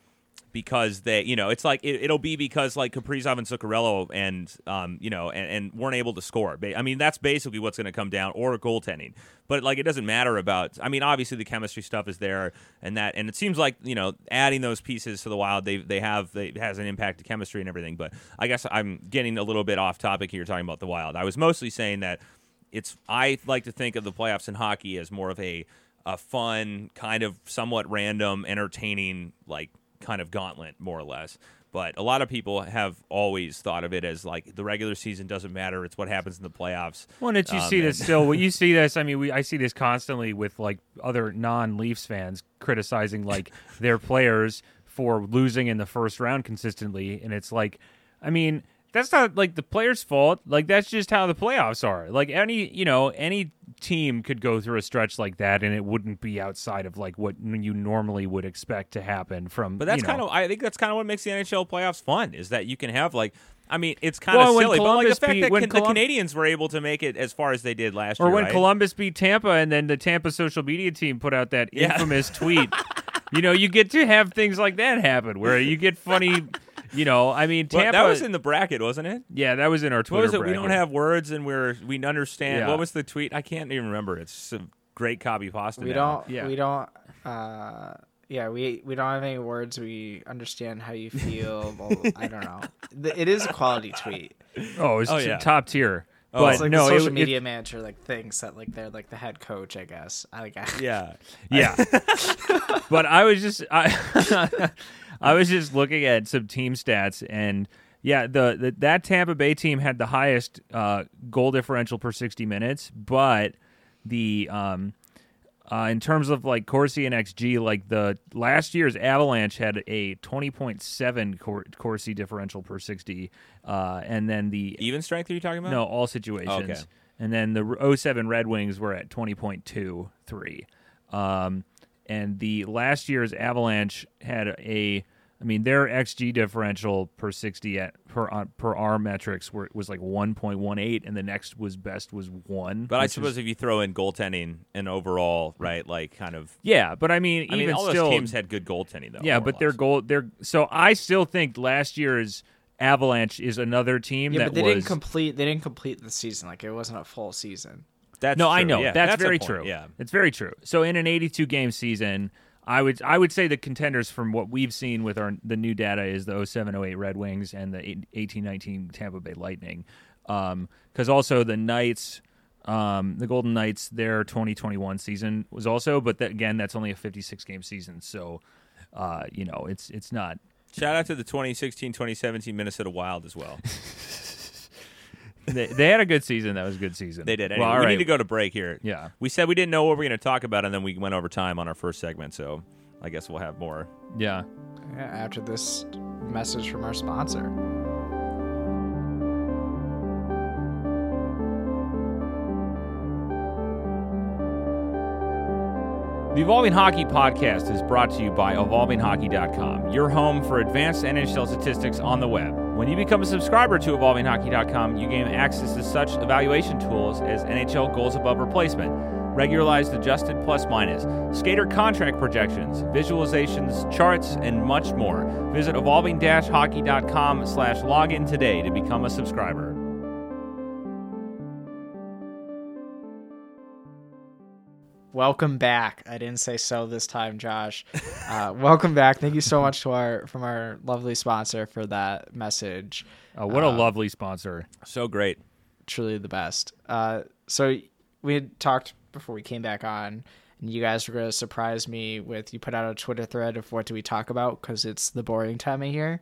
because they, you know, it's like it, will be because like Kaprizov and Zuccarello and um, you know, and, and weren't able to score. I mean, that's basically what's going to come down, or goaltending. But like, it doesn't matter about. I mean, obviously the chemistry stuff is there, and that, and it seems like you know, adding those pieces to the Wild, they they have they has an impact to chemistry and everything. But I guess I'm getting a little bit off topic here, talking about the Wild. I was mostly saying that it's. I like to think of the playoffs in hockey as more of a a fun, kind of somewhat random, entertaining like kind of gauntlet, more or less. But a lot of people have always thought of it as like the regular season doesn't matter; it's what happens in the playoffs. Well, did you um, see this still? You see this. I mean, we I see this constantly with like other non-Leafs fans criticizing like their players for losing in the first round consistently, and it's like, I mean, that's not like the player's fault. Like that's just how the playoffs are. Like any, you know, any team could go through a stretch like that and it wouldn't be outside of like what you normally would expect to happen from But that's you know. kind of I think that's kind of what makes the NHL playoffs fun is that you can have like I mean, it's kind of well, silly, but like the fact beat, that can, Colum- the Canadiens were able to make it as far as they did last or year, or when right? Columbus beat Tampa, and then the Tampa social media team put out that infamous tweet. you know, you get to have things like that happen where you get funny you know, I mean, Tampa. Well, that was in the bracket, wasn't it? Yeah, that was in our Twitter. What was it? Bracket. We don't have words, and we're we understand. Yeah. What was the tweet? I can't even remember. It's a great copy pasta. We now. don't. Yeah. We don't. Uh, yeah, we we don't have any words. We understand how you feel. I don't know. It is a quality tweet. Oh, it's oh, yeah. top tier. Oh, but it's like no, the social it, media it, manager like thinks that like they're like the head coach. I guess. I like. Yeah. Yeah. but I was just I. I was just looking at some team stats, and yeah, the, the that Tampa Bay team had the highest uh, goal differential per sixty minutes, but the um, uh, in terms of like Corsi and XG, like the last year's Avalanche had a twenty point seven Corsi differential per sixty, uh, and then the even strength are you talking about? No, all situations. Okay. And then the 07 Red Wings were at twenty point two three. Um, and the last year's Avalanche had a I mean, their XG differential per sixty at per uh, per our metrics were was like one point one eight, and the next was best was one. But I suppose is, if you throw in goaltending and overall, right, like kind of yeah. But I mean, I even mean, all still, those teams had good goaltending though. Yeah, but their goal, their so I still think last year's Avalanche is another team yeah, that but they was, didn't complete. They didn't complete the season. Like it wasn't a full season. That's no, true. I know yeah, that's, that's very true. Yeah, it's very true. So in an 82 game season, I would I would say the contenders from what we've seen with our the new data is the 0708 Red Wings and the 1819 Tampa Bay Lightning. Because um, also the Knights, um, the Golden Knights, their 2021 season was also, but that, again, that's only a 56 game season, so uh, you know it's it's not. Shout out to the 2016-2017 Minnesota Wild as well. they, they had a good season. That was a good season. They did. Anyway, well, we right. need to go to break here. Yeah. We said we didn't know what we were going to talk about, and then we went over time on our first segment. So I guess we'll have more. Yeah. Yeah. After this message from our sponsor. The Evolving Hockey podcast is brought to you by EvolvingHockey.com, your home for advanced NHL statistics on the web. When you become a subscriber to EvolvingHockey.com, you gain access to such evaluation tools as NHL goals above replacement, regularized adjusted plus minus, skater contract projections, visualizations, charts, and much more. Visit evolving-hockey.com slash login today to become a subscriber. Welcome back. I didn't say so this time, Josh. Uh, welcome back. Thank you so much to our from our lovely sponsor for that message. Oh, what a uh, lovely sponsor! So great, truly the best. Uh, so we had talked before we came back on, and you guys were going to surprise me with you put out a Twitter thread of what do we talk about because it's the boring time of year,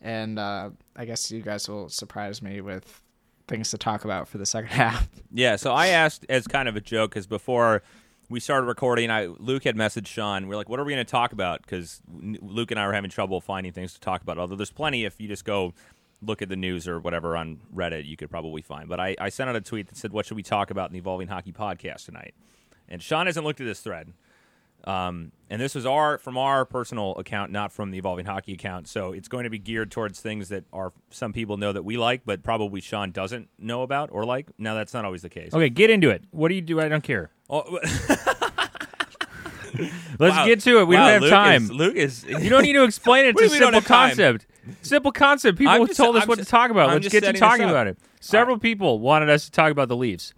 and uh, I guess you guys will surprise me with things to talk about for the second half. Yeah. So I asked as kind of a joke because before we started recording. I Luke had messaged Sean. We are like, "What are we going to talk about?" Because Luke and I were having trouble finding things to talk about. Although there's plenty, if you just go look at the news or whatever on Reddit, you could probably find. But I, I sent out a tweet that said, "What should we talk about in the Evolving Hockey podcast tonight?" And Sean hasn't looked at this thread. Um, and this was our from our personal account, not from the Evolving Hockey account. So it's going to be geared towards things that are some people know that we like, but probably Sean doesn't know about or like. Now that's not always the case. Okay, get into it. What do you do? I don't care. Oh, Let's Wow. get to it. We Wow, don't have Luke time. Is, Luke is. You don't need to explain it. It's a you mean we don't simple time? concept. Simple concept. People just- told us I'm what just- to talk about. I'm Let's get to talking about it. Several people wanted us to talk about the Leafs.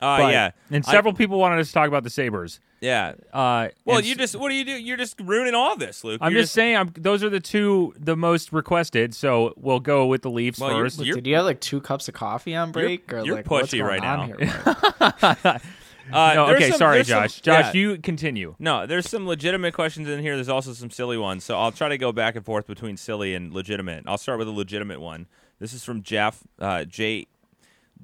Uh, but- yeah, And I- several people wanted us to talk about the Sabres. Yeah. Uh, Well, you just what do you do? You're just ruining all this, Luke. I'm You're just saying, I'm, those are the two the most requested. So we'll go with the Leafs Well, you're- first. you're- Did you have like two cups of coffee on break, or you're like what's pushy going right on now. Here, Mike? Uh, no, there's okay, some- sorry, there's some- Josh. Josh, yeah. you continue. No, there's some legitimate questions in here. There's also some silly ones. So I'll try to go back and forth between silly and legitimate. I'll start with a legitimate one. This is from Jeff uh, J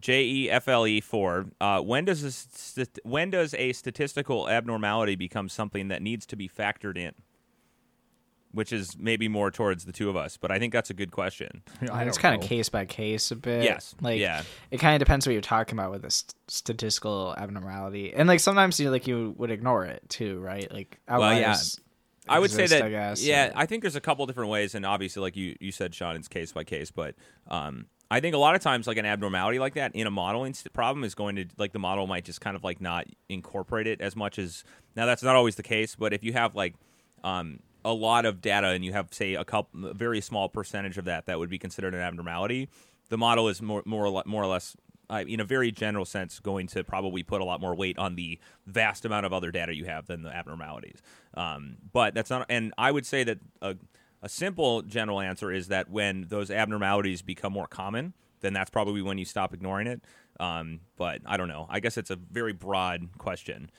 J E F L E four. Uh, when does a st- when does a statistical abnormality become something that needs to be factored in? Which is maybe more towards the two of us, but I think that's a good question. I it's don't kind of case by case a bit. Yes. like Yeah. it kind of depends what you're talking about with a st- statistical abnormality, and like sometimes you like you would ignore it too, right? Like Well, yeah. I would say that. I guess, yeah, or- I think there's a couple different ways, and obviously, like you you said, Sean, it's case by case. But um, I think a lot of times, like an abnormality like that in a modeling st- problem is going to like the model might just kind of like not incorporate it as much as. Now that's not always the case, but if you have like um, a lot of data and you have say a couple, a very small percentage of that that would be considered an abnormality, the model is more more more or less. Uh, in a very general sense, going to probably put a lot more weight on the vast amount of other data you have than the abnormalities. Um, but that's not, and I would say that a, a simple general answer is that when those abnormalities become more common, then that's probably when you stop ignoring it. Um, but I don't know. I guess it's a very broad question.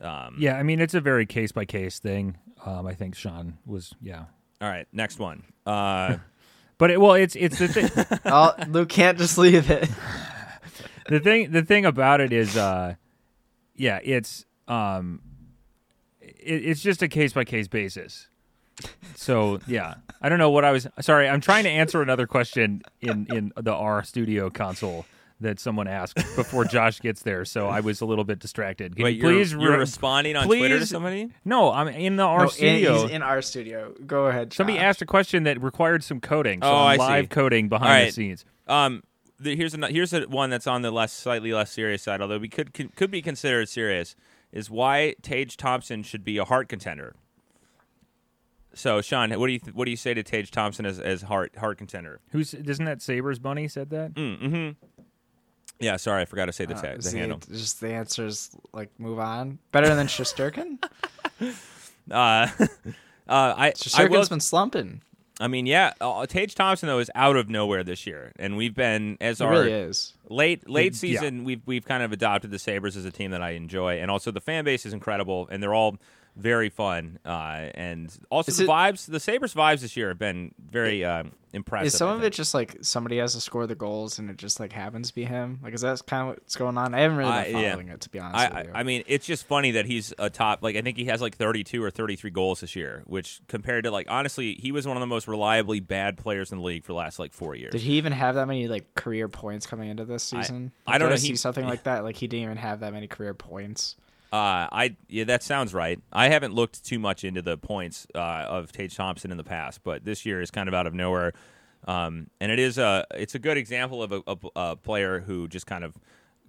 Um, Yeah, I mean it's a very case by case thing. Um, I think Sean was yeah, All right, next one. Uh, but it, well, it's it's the thing. oh, Luke can't just leave it. the thing the thing about it is uh yeah it's um it, it's just a case by case basis so yeah i don't know what i was sorry i'm trying to answer another question in in the r studio console that someone asked before josh gets there so i was a little bit distracted Can wait, you you're, please you're re- responding on Twitter to somebody? no i'm in the r No, in- studio he's in our studio. Go ahead. somebody asked a question that required some coding so Oh, i'm I see. live coding behind All the scenes Um, the, here's a, here's a, one that's on the less slightly less serious side, although we could could, could be considered serious. Is why Tage Thompson should be a Hart contender. So, Sean, what do you th- what do you say to Tage Thompson as as Hart Hart contender? who's isn't that sabres bunny said that Mm-hmm. Yeah, sorry, I forgot to say the, Uh, ta- is the handle. Just the answers like move on. Better than Shesterkin. Uh, uh, I I Shesterkin's will. been slumping. I mean, yeah, uh, Tage Thompson though is out of nowhere this year, and we've been as It our really is. late late Yeah. season we've we've kind of adopted the Sabres as a team that I enjoy and also the fan base is incredible and they're all very fun uh, and also Is the it- vibes the Sabres vibes this year have been very um, impressive. Is some of it just like somebody has to score the goals and it just like happens to be him? Like, is that kind of what's going on? I haven't really been I- yeah. following it to be honest I, with I, you. I mean, it's just funny that he's a top. Like, I think he has like 32 or 33 goals this year, which compared to like honestly, he was one of the most reliably bad players in the league for the last like four years. Did he even have that many like career points coming into this I- season? I don't Did know, see something like that. Like he didn't even have that many career points. Uh, I yeah, that sounds right. I haven't looked too much into the points uh, of Tage Thompson in the past, but this year is kind of out of nowhere, um, and it is a it's a good example of a, a, a player who just kind of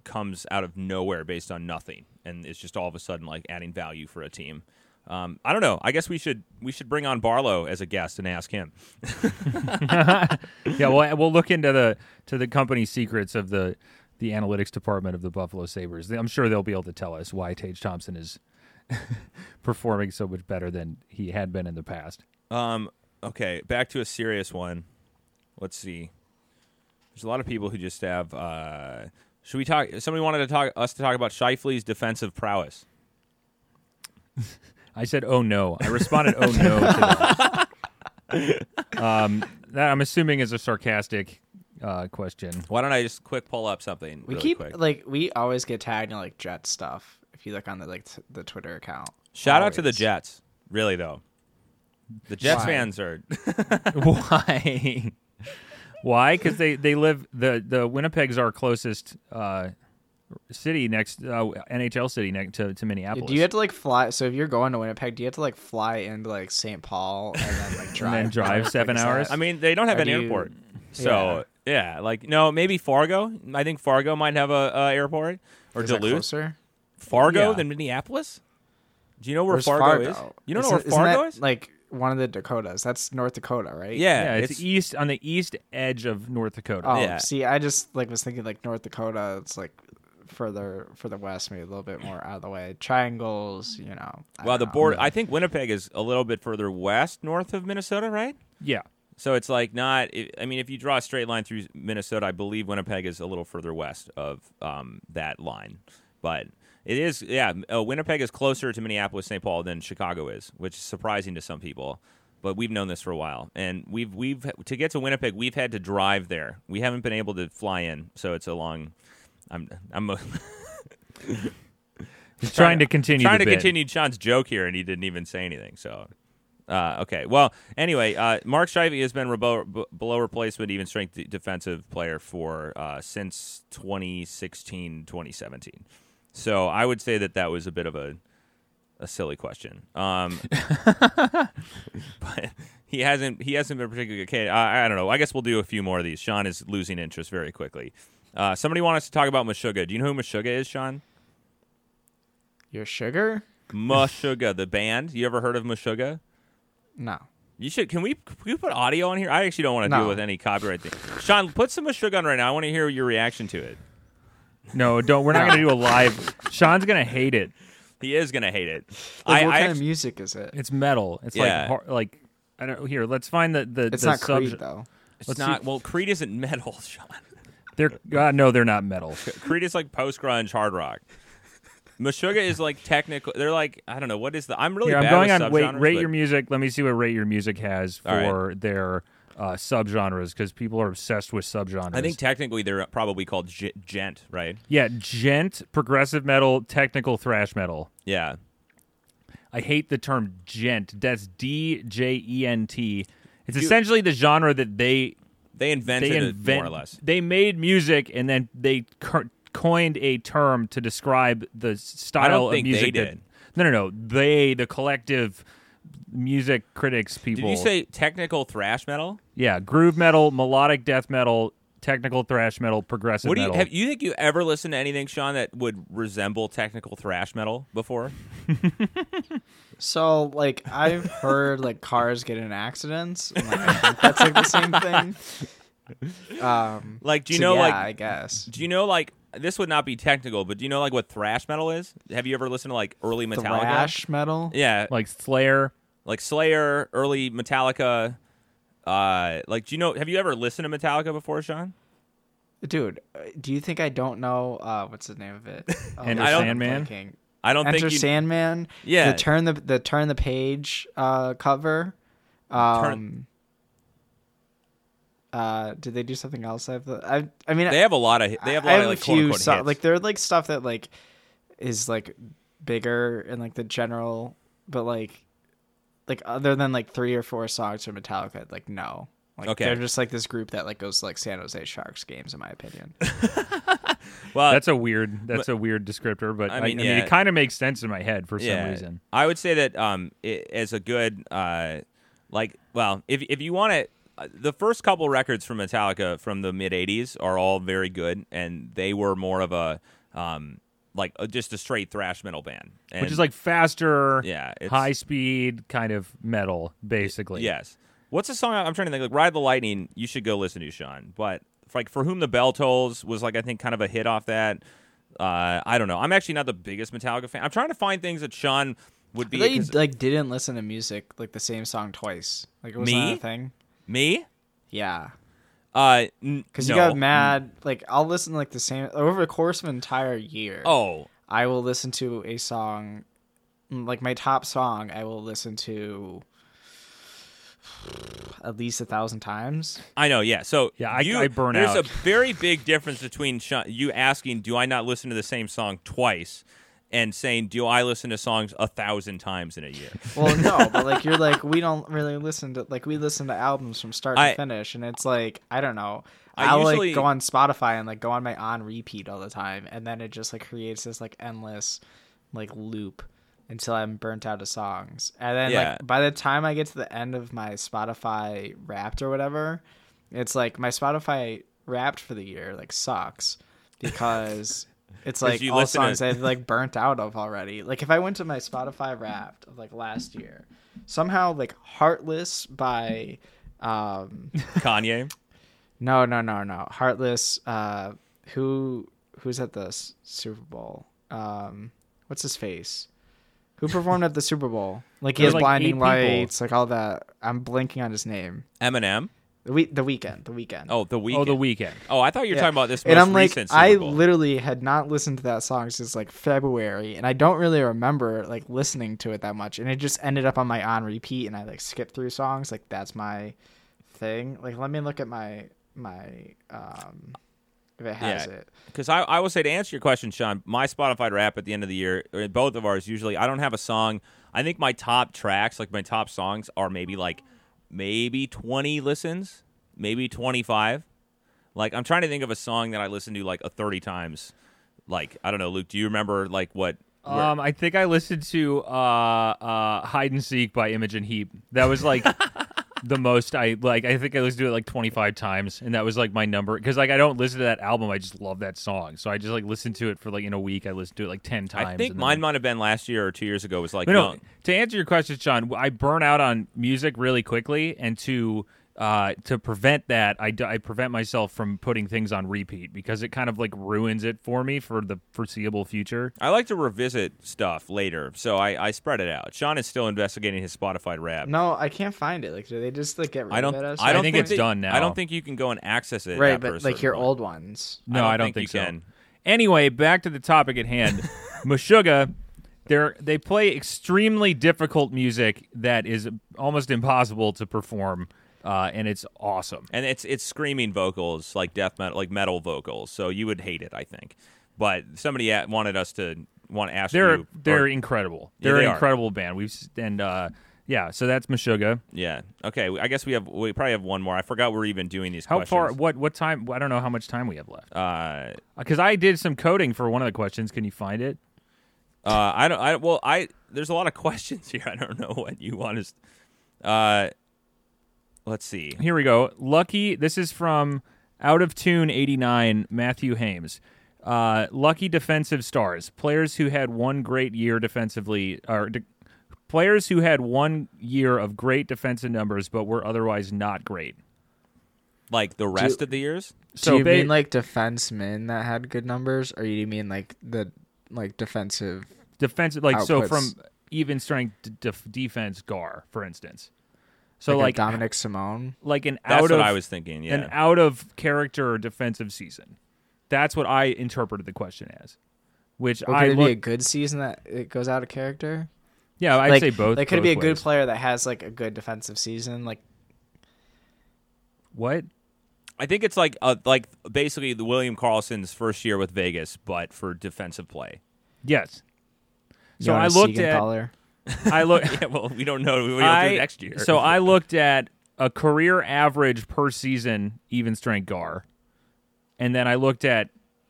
comes out of nowhere based on nothing, and it's just all of a sudden like adding value for a team. Um, I don't know. I guess we should we should bring on Barlow as a guest and ask him. yeah, well, we'll look into the to the company secrets of the the analytics department of the Buffalo Sabres. I'm sure they'll be able to tell us why Tage Thompson is performing so much better than he had been in the past. Um, okay, back to a serious one. Let's see. There's a lot of people who just have. Uh, should we talk? Somebody wanted to talk us to talk about Scheifele's defensive prowess. I said, "Oh no!" I responded, "Oh no!" um, that I'm assuming is a sarcastic uh, question. Why don't I just quick pull up something? We really keep quick. like we always get tagged in like Jet stuff. If you look on the like t- the Twitter account. Shout out to the Jets. Really though, the Jets Why? fans are. Why? Why? Because they they live the the Winnipeg's our closest uh, city next uh, NHL city next to, to Minneapolis. Do you have to like fly? So if you're going to Winnipeg, do you have to like fly into like St. Paul and then like drive? then drive seven hours? I mean, they don't have Or an do you- airport, so yeah. like no, maybe Fargo. I think Fargo might have a, a airport or is Duluth. closer? Fargo Yeah. than Minneapolis. Do you know where Where's Fargo, is? You don't Isn't- know where isn't Fargo that, is? Like one of the Dakotas. That's North Dakota, right? yeah, Yeah, it's, east on the east edge of North Dakota. Oh, Yeah. see, I just like was thinking like North Dakota. It's like further further west, maybe a little bit more out of the way. Triangles, you know. I well, the don't know. I think Winnipeg is a little bit further west, north of Minnesota, right? Yeah. So it's like not. I mean, if you draw a straight line through Minnesota, I believe Winnipeg is a little further west of um, that line. But it is, yeah. Uh, Winnipeg is closer to Minneapolis, St. Paul than Chicago is, which is surprising to some people. But we've known this for a while, and we've we've to get to Winnipeg, we've had to drive there. We haven't been able to fly in, so it's a long. I'm I'm He's trying to continue trying the to bit. continue Sean's joke here, and he didn't even say anything. So, uh, okay. Well, anyway, uh, Mark Scheifele has been rebo- b- below replacement even strength d- defensive player for uh, since 2016, 2017. So I would say that that was a bit of a a silly question. Um, but he hasn't he hasn't been particularly okay. I, I don't know. I guess we'll do a few more of these. Sean is losing interest very quickly. Uh, somebody want us to talk about Meshuggah. Do you know who Meshuggah is, Sean? Your sugar? Meshuggah, the band. You ever heard of Meshuggah? No. You should. Can we? Can we put audio on here? I actually don't want to No. deal with any copyright thing. Sean, put some Meshuggah on right now. I want to hear your reaction to it. No, don't. We're not going to do a live. Sean's going to hate it. He is gonna hate it. Like, I, what I kind actu- of music is it? It's metal. It's Yeah. like har- like I don't here. Let's find the the. It's the not sub- Creed though. it's let's not. see- Well, Creed isn't metal, Sean. They're uh, no, they're not metal. Creed is like post grunge hard rock. Meshuggah is like technical. They're like I don't know what is the. I'm really Here, I'm going on. Wait, rate but- your music. Let me see what rate your music has All right. for their uh, subgenres because people are obsessed with subgenres. I think technically they're probably called g- djent, right? yeah, djent, progressive metal, technical thrash metal. Yeah. I hate the term djent. That's D J E N T. It's You- essentially the genre that they They invented they invent. more or less. They made music and then they cur- coined a term to describe the s- style think of they music. that- did. no, no, no. They, the collective music critics, people. Did you say technical thrash metal? Yeah, groove metal, melodic death metal, technical thrash metal, progressive What do you metal. have? You think you ever listened to anything, Sean, that would resemble technical thrash metal before? So like I've heard like cars get in accidents. And, like, I think that's like the same thing. Um, Like, do you so know, yeah, like, I guess do you know, like, this would not be technical, but do you know, like, what thrash metal is? Have you ever listened to like early Metallica? thrash metal. Yeah, like, Slayer. like Slayer. Slayer, early Metallica. Uh, like, do you know? Have you ever listened to Metallica before, Sean? Dude, uh, do you think I don't know uh, what's the name of it? Oh, Enter I'm Sandman? I don't Enter think you. Sandman. Yeah. The turn the the turn the page uh, cover. Um, uh, did they do something else? I've I I mean they have a lot of. They have a lot of like quote few unquote so- hits. like they're like stuff that like is like bigger in like the general, but like like other than like three or four songs from Metallica, like no. Like Okay. they're just like this group that like goes to like San Jose Sharks games, in my opinion. well, That's a weird. That's a weird descriptor, but I I mean, mean, it kind of makes sense in my head for some reason. I would say that um, it, as a good uh, like, well, if if you want to, the first couple records from Metallica from the mid '80s are all very good, and they were more of a um, like uh, just a straight thrash metal band, and, Which is like faster, Yeah, high speed kind of metal, basically. yes. What's the song I'm trying to think? Like "Ride the Lightning," you should go listen to, Sean. But like "For Whom the Bell Tolls" was like I think kind of a hit off that. Uh, I don't know. I'm actually not the biggest Metallica fan. I'm trying to find things that Sean would be. They 'cause- like didn't listen to music like the same song twice. Like it was Me? not a thing. Me? Yeah. Uh, n- Because no. you got mad, like I'll listen to, like the same over the course of an entire year. Oh, I will listen to a song, mm, like my top song. I will listen to at least a thousand times. I know. Yeah. So Yeah, I- you, I burn there's out. There's a very big difference between Sean, you asking, "Do I not listen to the same song twice?" And saying, "Do I listen to songs a thousand times in a year?" Well, no, but like you're like we don't really listen to like we listen to albums from start to finish, and it's like I don't know. I I'll usually- like go on Spotify and like go on my on repeat all the time, and then it just like creates this like endless like loop until I'm burnt out of songs. And then Yeah. like by the time I get to the end of my Spotify Wrapped or whatever, it's like my Spotify Wrapped for the year like sucks because It's like all to- songs I've like burnt out of already. Like if I went to my Spotify Wrapped of like last year, somehow like "Heartless" by, um, Kanye. no, no, no, no, "Heartless." Uh, who who's at the Super Bowl? Um, what's his face? Who performed at the Super Bowl? Like he has like blinding lights, like all that. I'm blanking on his name. Eminem. The week, the Weeknd, the Weeknd. Oh, the Weeknd. Oh, the Weeknd. Oh, I thought you were Yeah. talking about this most and I'm like, recent I literally had not listened to that song since like February, and I don't really remember like listening to it that much. And it just ended up on my on repeat, and I like skip through songs. Like that's my thing. Like let me look at my my um if it has Yeah. it. Because I, I will say to answer your question, Sean, my Spotify rap at the end of the year, or both of ours, usually I don't have a song. I think my top tracks, like my top songs, are maybe like maybe twenty listens, maybe twenty five. Like I'm trying to think of a song that I listened to like a thirty times. Like I don't know, Luke. Do you remember like what? where- Um, I think I listened to uh, uh, "Hide and Seek" by Imogen Heap. That was like the most I like. I think I listened to it like twenty five times, and that was like my number. Because like I don't listen to that album, I just love that song. So I just like listened to it for like in a week. I listened to it like ten times. I think and then- mine might have been last year or two years ago. Was like But no, to answer your question, Sean, I burn out on music really quickly, and to uh, to prevent that, I, I prevent myself from putting things on repeat because it kind of like ruins it for me for the foreseeable future. I like to revisit stuff later, so I, I spread it out. Sean is still investigating his Spotify rap. No, I can't find it. Like do they just like get rid I don't. of it? I don't think think it's that- done now. I don't think you can go and access it. right, but like your point. old ones. No, I don't, think, you so. can. Anyway, back to the topic at hand. Meshuggah, they're they play extremely difficult music that is almost impossible to perform, uh, and it's awesome. and it's it's screaming vocals like death metal, like metal vocals. So you would hate it, I think. But somebody a- wanted us to want to ask They're you. they're or- incredible. They're they an incredible band. We've and uh, yeah, so that's Meshuggah. yeah. Okay. I guess we have we probably have one more. I forgot we're even doing these. How questions. far? What what time? I don't know how much time we have left. Uh, Because I did some coding for one of the questions. Can you find it? uh, I don't. I well, I there's a lot of questions here. I don't know what you want us. Uh, let's see. Here we go. Lucky. This is from Out of Tune '89. Matthew Hames. Uh, lucky defensive stars. Players who had one great year defensively, or de- players who had one year of great defensive numbers, but were otherwise not great. Like the rest of the years. So do you ba- mean like defensemen that had good numbers, or you mean like the like defensive? defensive, like so from even strength d- def- defense gar, for instance. So like, like a Dominic Simone. like an That's out what of I was thinking. Yeah. an out of character defensive season. That's what I interpreted the question as. Which Or I could it be a good season that it goes out of character? yeah, I'd like, say both. Like, could it be a good player that has like a good defensive season? Like, What? I think it's like uh, like basically the William Karlsson's first year with Vegas, but for defensive play. Yes. So I Jonas looked at Siegenthaler. I look Yeah, well, we don't know. We don't I, do next year. So I looked at a career average per season even strength gar, and then I looked at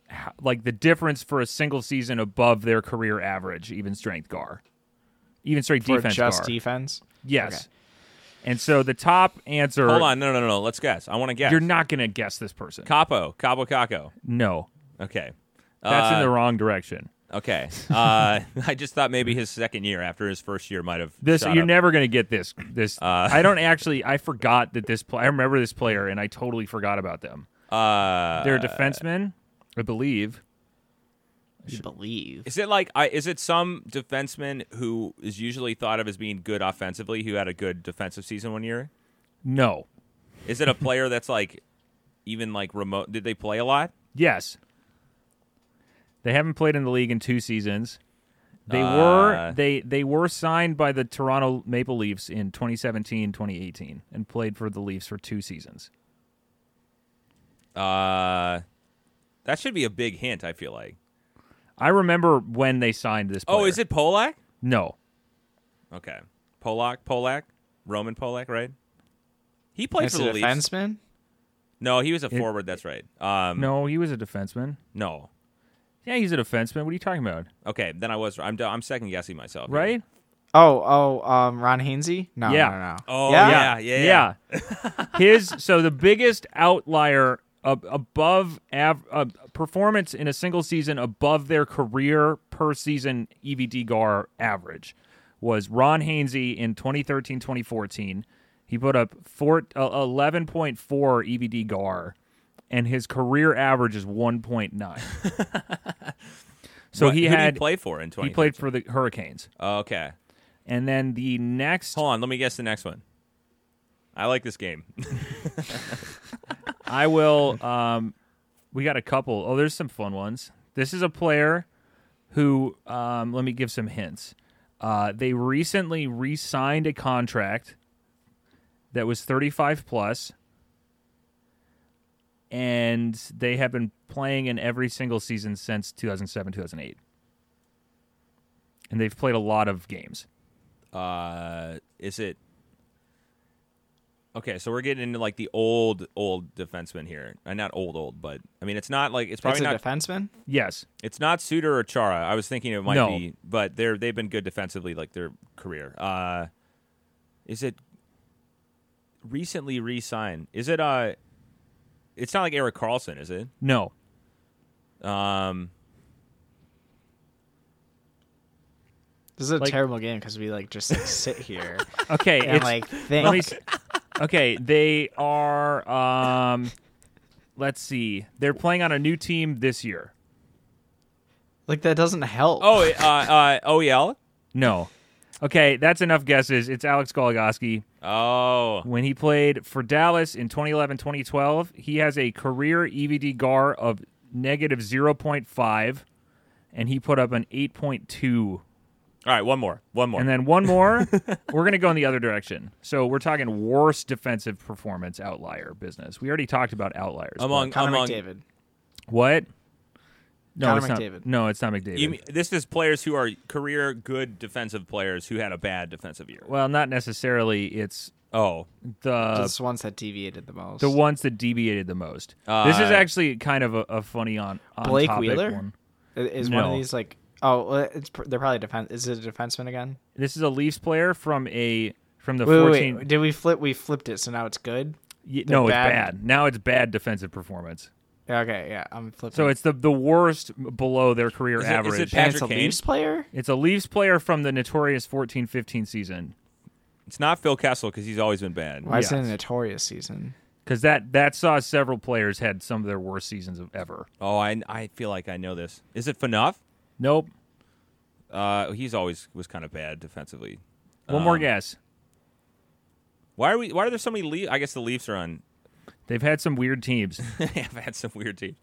how, like the difference for a single season above their career average even strength gar, even strength for defense just gar. defense. yes. Okay. And so the top answer. Hold on, no, no, no, no. Let's guess. I want to guess. You're not going to guess this person. Capo, Cabo Caco. no, Okay, that's in Uh, the wrong direction. Okay, uh, I just thought maybe his second year after his first year might have This shot you're up. never going to get this. This Uh, I don't actually. I forgot that this. Play, I remember this player, and I totally forgot about them. Uh, They're a defenseman, I believe. You believe? Is it like I? Is it some defenseman who is usually thought of as being good offensively who had a good defensive season one year? No. Is it a player that's like even like remote? Did they play a lot? Yes. They haven't played in the league in two seasons. They Uh, were they they were signed by the Toronto Maple Leafs in 2017, 2018 and played for the Leafs for two seasons. Uh, that should be a big hint. I feel like. I remember when they signed this player. Oh, is it Polak? No. Okay, Polak, Polak, Roman Polak, right? He played Is for the it a Leafs. defenseman? No, he was a forward. That's right. Um, No, he was a defenseman. no. Yeah, he's a defenseman. What are you talking about? Okay, then I was. I'm. I'm second guessing myself. here. Right? Oh, oh, um, Ron Hainsey? No, Yeah. no, no. Oh Yeah. yeah, yeah, yeah. Yeah. His so the biggest outlier uh, above av- uh, performance in a single season above their career per season EVD GAR average was Ron Hainsey in 2013-2014. He put up four, uh, 11.4 EVD GAR, and his career average is 1.9. so What- he who did had he play for in 20. he played for the Hurricanes, Oh, okay. and then the next Hold on. Let me guess the next one. I like this game. I will. Um, we got a couple. Oh, there's some fun ones. This is a player who. Um, let me give some hints. Uh, they recently re-signed a contract that was 35 plus, and they have been playing in every single season since 2007 2008, and they've played a lot of games. Uh, is it? Okay, so we're getting into like the old, old defenseman here. Uh, not old, old, but I mean, it's not like it's It's probably a not. defenseman. Yes, It's not Suter or Chara. I was thinking it might No. be, but they're they've been good defensively like their career. Uh, is it recently re-signed? Is it uh? It's not like Erik Karlsson, is it? no, Um, This is a Like- terrible game because we like just like, sit here okay. and it's, like think. Let me okay, they are. Um, let's see. They're playing on a new team this year. like that doesn't help. oh, uh, uh, OEL. No. Okay, that's enough guesses. It's Alex Goligoski. Oh, When he played for Dallas in 2011 2012, he has a career EVD GAR of negative 0.5, and he put up an 8.2. all right. One more. One more. And then one more, we're going to go in the other direction. So we're talking worst defensive performance outlier business. We already talked about outliers. but- among Connor among McDavid. What? No, Connor it's not. McDavid. No, it's not McDavid. You mean, this is players who are career good defensive players who had a bad defensive year. well, not necessarily. It's Oh, the Just ones that deviated the most. the ones that deviated the most. Uh, this is actually kind of a, a funny on, on Blake topic Wheeler? one. I- is one of these like oh it's they're probably defense. Is it a defenseman again? This is a Leafs player from a from the Wait, wait, 14. wait, Did we flip? We flipped it, so now it's good. Y- the no, bad- it's bad. Now it's bad defensive performance. Yeah, Okay, yeah, I'm flipping. So it's the the worst below their career Is it average. and it's Patrick a Kane? Leafs player. it's a Leafs player from the notorious 14-15 season. it's not Phil Kessel because he's always been bad. Why is it a notorious season? Because that that saw several players had some of their worst seasons of ever. Oh, I I feel like I know this. Is it Phaneuf? Nope. Uh, he's always was kind of bad defensively. One more Um, guess. Why are we? Why are there so many? Le- I guess the Leafs are on. They've had some weird teams. they have had some weird teams.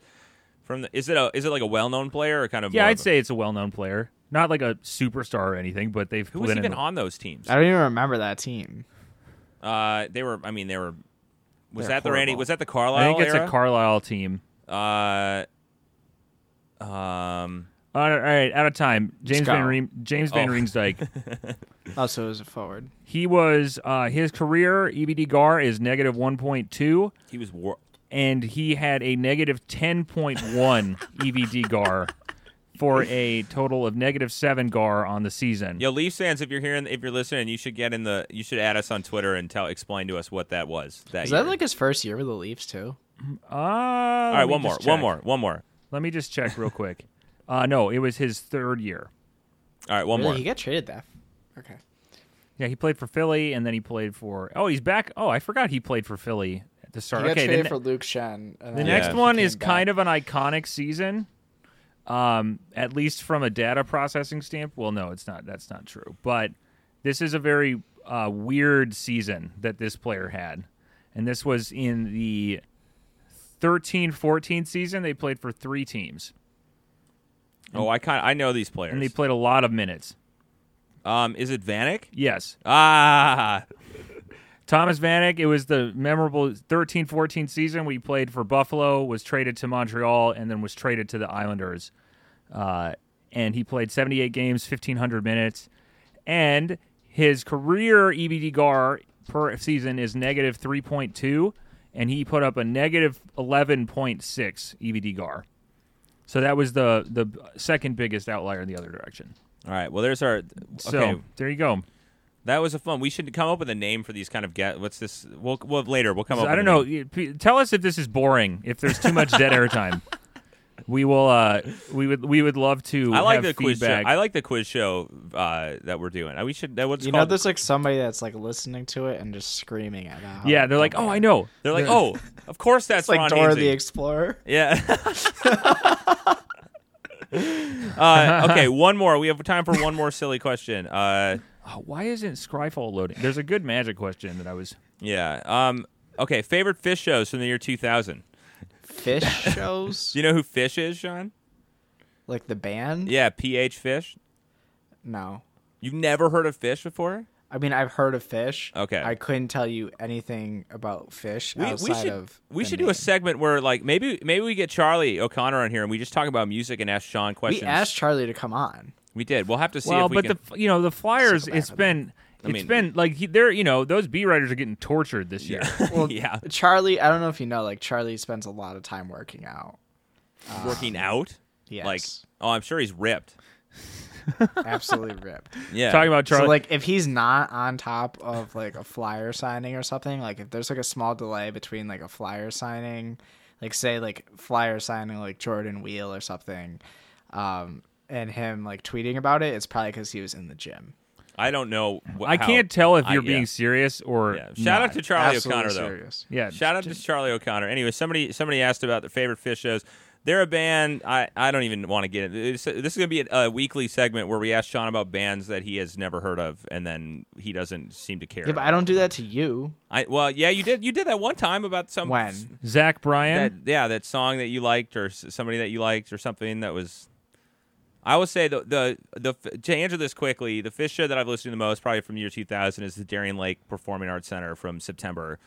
From the, is it a is it like a well known player or kind of? Yeah, I'd of a- say it's a well-known player. Not like a superstar or anything, but they've Who was been even in, on those teams? I don't even remember that team. Uh, they were. I mean, they were. Was They're that the Randy? Was that the Carlyle? I think it's era? a Carlyle team. Uh, um, All right, all right, out of time. James Let's Van go. Reen, James Van Oh. Riemsdyk. also, so it was a forward. he was uh, his career EVD GAR is negative one point two, he was. War- and he had a negative ten point one EVD GAR for a total of negative seven GAR on the season. Yo, Leafs fans, if you're hearing, if you're listening, you should get in the. You should add us on Twitter and tell, explain to us what that was. That Is year. that like his first year with the Leafs too? Uh, All right, one more, one more, one more. Let me just check real quick. Uh, no, it was his third year. All right, one really? more. He got traded that. Okay. Yeah, he played for Philly, and then he played for. Oh, he's back. Oh, I forgot he played for Philly at the He start. got okay, traded the, for Luke Schenn. the next Yeah. one is kind of an iconic season. Um, at least from a data processing stamp. Well, no, it's not. That's not true. But this is a very uh, weird season that this player had, and this was in the 13-14 season. They played for three teams, oh, I kind, I know these players. and he played a lot of minutes. um, is it Vanek? Yes, Ah, Thomas Vanek, it was the memorable 13-14 season. We played for Buffalo, was traded to Montreal, and then was traded to the Islanders. Uh, and he played 78 games, 1,500 minutes. And his career EVD GAR per season is negative 3.2, and he put up a negative 11.6 EVD GAR. So that was the, the second biggest outlier in the other direction. all right. Well, there's our. So Okay, there you go. That was a fun. We should come up with a name for these kind of get. What's this? We'll, we'll later. We'll come up. I don't know. Tell us if this is boring. If there's too much dead air time, we will. Uh, we would. We would love to. I like have the quiz show. I like the quiz show uh, that we're doing. We should. That what's You know, there's like somebody that's like listening to it and just screaming at how yeah, they're like, oh, I know. They're like, oh, of course that's It's like Ron Dora Hainsey. the Explorer. Yeah. uh, okay, one more. We have time for one more silly question. Uh, Oh, why isn't Scryfall loading? There's a good magic question that I was. yeah. Um, okay, favorite Phish shows from the year 2000. Phish shows, Do you know who Phish is, Sean? like the band. Yeah, PH Phish. No, You've never heard of Phish before? I mean I've heard of fish. Okay. I couldn't tell you anything about fish We, outside we should of. we the should do a segment where like maybe maybe we get Charlie O'Connor on here and we just talk about music and ask Sean questions. We asked Charlie to come on. We did. We'll have to see well, if we but can. the you know the Flyers. it's It's to been. I It's mean- been like he, they're you know those B writers are getting tortured this year. Well, yeah, Charlie, I don't know if you know, like Charlie spends a lot of time working out. working out. Yes, Like, oh, I'm sure he's ripped. absolutely ripped. Yeah, Talking about Charlie. So like if he's not on top of like a flyer signing or something, like if there's like a small delay between like a flyer signing, like say like flyer signing like Jordan Weal or something, um, and him like tweeting about it, it's probably because he was in the gym. I don't know. Wh- I how- can't tell if I- you're yeah. being serious or Yeah. Shout out not. to Charlie Absolutely O'Connor though. serious. yeah. Shout out to Charlie O'Connor. Anyway, somebody somebody asked about the favorite Phish shows. They're a band. I, I don't even want to get it. This, this is going to be a, a weekly segment where we ask Sean about bands that he has never heard of, and then he doesn't seem to care. Yeah, but I don't do that to you. I well, yeah, you did. You did that one time about some When? Zach that Bryan. yeah that song that you liked or s- somebody that you liked or something that was. I will say the the the to answer this quickly, the Phish show that I've listened to the most, probably from the year 2000, is the Darien Lake Performing Arts Center from September,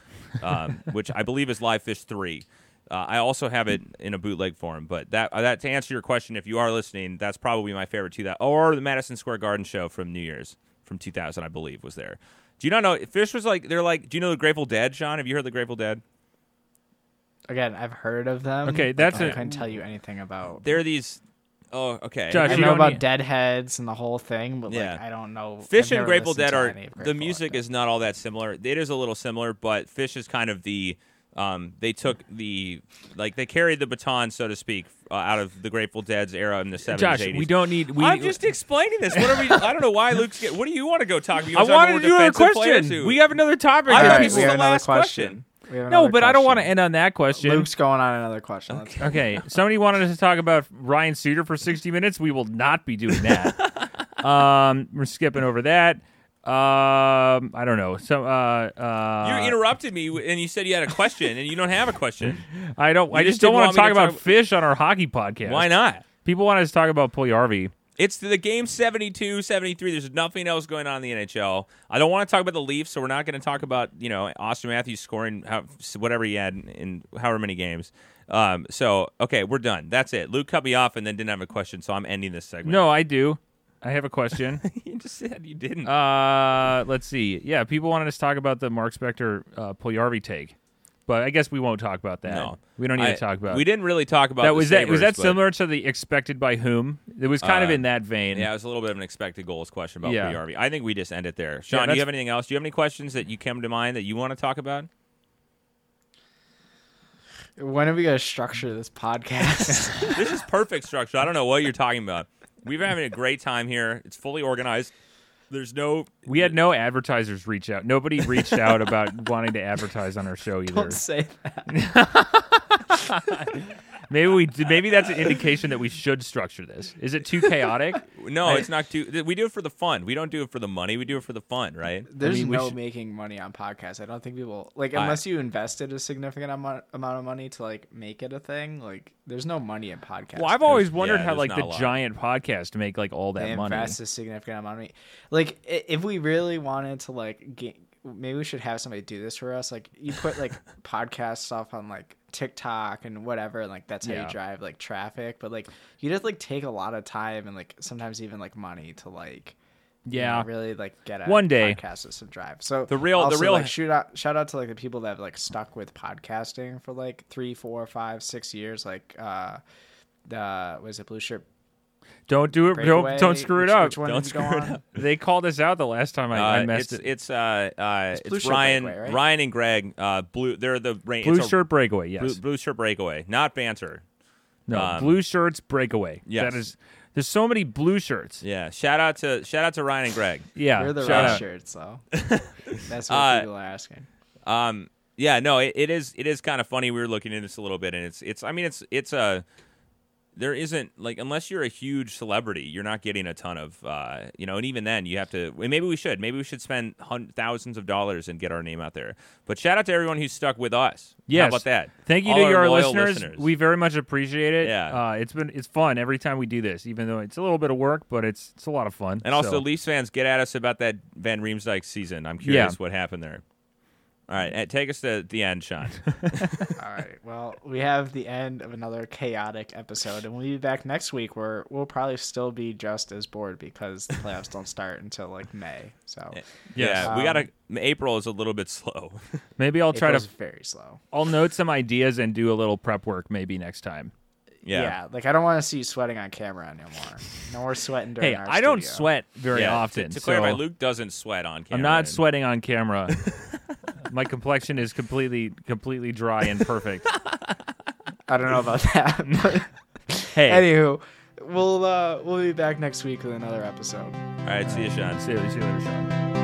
um, which I believe is Live Phish Three. Uh, I also have it in a bootleg form, but that uh, that to answer your question, if you are listening, that's probably my favorite to that, or the Madison Square Garden show from New Year's from 2000, I believe, was there. Do you not know? Phish was like they're like. Do you know the Grateful Dead, Sean? Have you heard the Grateful Dead? Again, I've heard of them. Okay, that's I a- couldn't tell you anything about. They're these. Oh, okay. Josh, I you know about need- Deadheads and the whole thing, but Yeah. like I don't know. Phish I've and Grateful Dead are any of the music Dead. is not all that similar. It is a little similar, but Phish is kind of the um, they took the like they carried the baton, so to speak, uh, out of the Grateful Dead's era in the seventies. Josh, 80s. we don't need. We, I'm just explaining this. What are we? I don't know why Luke's. Get, what do you want to go talk about? You I wanted to do another defensive players question. who- We have another topic. I thought right, this people- was we have the another last question. We have no, another but I don't want to end on that question. Luke's going on another question. Let's- Okay, somebody wanted us to talk about Ryan Suter for 60 minutes. We will not be doing that. um, we're skipping over that. Um, I don't know. So, uh, uh, You interrupted me and you said you had a question, and you don't have a question. I don't. I just just don't want want to talk to about talk- Phish on our hockey podcast. Why not? People want us to talk about Puljujärvi. It's the game 72, 73. There's nothing else going on in the NHL. I don't want to talk about the Leafs, so we're not going to talk about, you know, Auston Matthews scoring how, whatever he had in however many games. Um, so, okay, we're done. That's it. Luke cut me off and then didn't have a question, so I'm ending this segment. No, I do. I have a question. you just said you didn't. uh, let's see. Yeah, people wanted us to talk about the Mark Spector uh, take, but I guess we won't talk about that. no. we don't need I- to talk about. We didn't really talk about that the was that was that but- similar to the expected by whom? It was kind of Uh, in that vein. Yeah, it was a little bit of an expected goals question about Yeah. PRV. I think we just end it there. Sean, do you have anything else? Do you have any questions that you came to mind that you want to talk about? When are we gonna structure this podcast? this is perfect structure. I don't know what you're talking about. We've been having a great time here. It's fully organized. There's no. We had no advertisers reach out. Nobody reached out about wanting to advertise on our show either. Don't say that. Maybe we maybe that's an indication that we should structure this. Is it too chaotic? No, it's not too. We do it for the fun. We don't do it for the money. We do it for the fun, right? There's mean, no should- making money on podcasts. I don't think people like I- unless you invested a significant amount amount of money to like make it a thing. Like, there's no money in podcasts. Well, I've always wondered yeah, how like the giant podcast make like all they that money. invest a significant amount of money. Like, if we really wanted to like get, maybe we should have somebody do this for us. Like, you put like podcast stuff on like TikTok and whatever, and like that's how Yeah. you drive like traffic. But like, you just like take a lot of time and like sometimes even like money to like. you Yeah. know, really like get at One day. podcast some drive. So The real- the real- like, shoot out shout out to like the people that have like stuck with podcasting for like three, four, five, six years. Like uh, the was it Blue Shirt Don't do it. Don't, don't screw it Which- up. Which Don't did you go screw it up. They called us out the last time I, I Uh, messed it's it. it's uh, uh Blue it's Ryan Breakaway, right? Ryan and Greg uh blue they're the rain Blue it's a shirt breakaway. Yes. blue, blue shirt breakaway not banter no. um, blue shirts breakaway. yes. That is. There's so many blue shirts. yeah shout out to shout out to Ryan and Greg Yeah. We're the shout red out. shirts, though. That's what Uh, people are asking. Um, yeah, no, it, it is. It is kind of funny. We were looking into this a little bit, and it's. It's. I mean, it's. It's a. There isn't like unless you're a huge celebrity, you're not getting a ton of. uh You know, and even then, you have to. and Maybe we should. Maybe we should spend hun- thousands of dollars and get our name out there. But shout out to everyone who's stuck with us. Yes. How about that? Thank you All to our your loyal listeners. We very much appreciate it. Yeah. Uh, it's been it's fun every time we do this, even though it's a little bit of work, but it's it's a lot of fun. and also, So- Leafs fans, get at us about that Van Riemsdyk season. I'm curious Yeah. what happened there. All right, take us to the end, Sean. All right. Well, we have the end of another chaotic episode, and we'll be back next week where we'll probably still be just as bored because the playoffs don't start until like May. So Yeah, we Um, gotta. April is a little bit slow. maybe I'll try April's to very slow. I'll note some ideas and do a little prep work maybe next time. yeah. like I don't want to see you sweating on camera anymore. No more sweating during Hey, our I don't sweat very Yeah, often. To, to clarify, so Luke doesn't sweat on camera. I'm not and- sweating on camera. My complexion is completely completely dry and perfect. I don't know about that. But Hey, anywho, we'll uh, we'll be back next week with another episode. All right, see you, Sean. see you, see you later, Sean.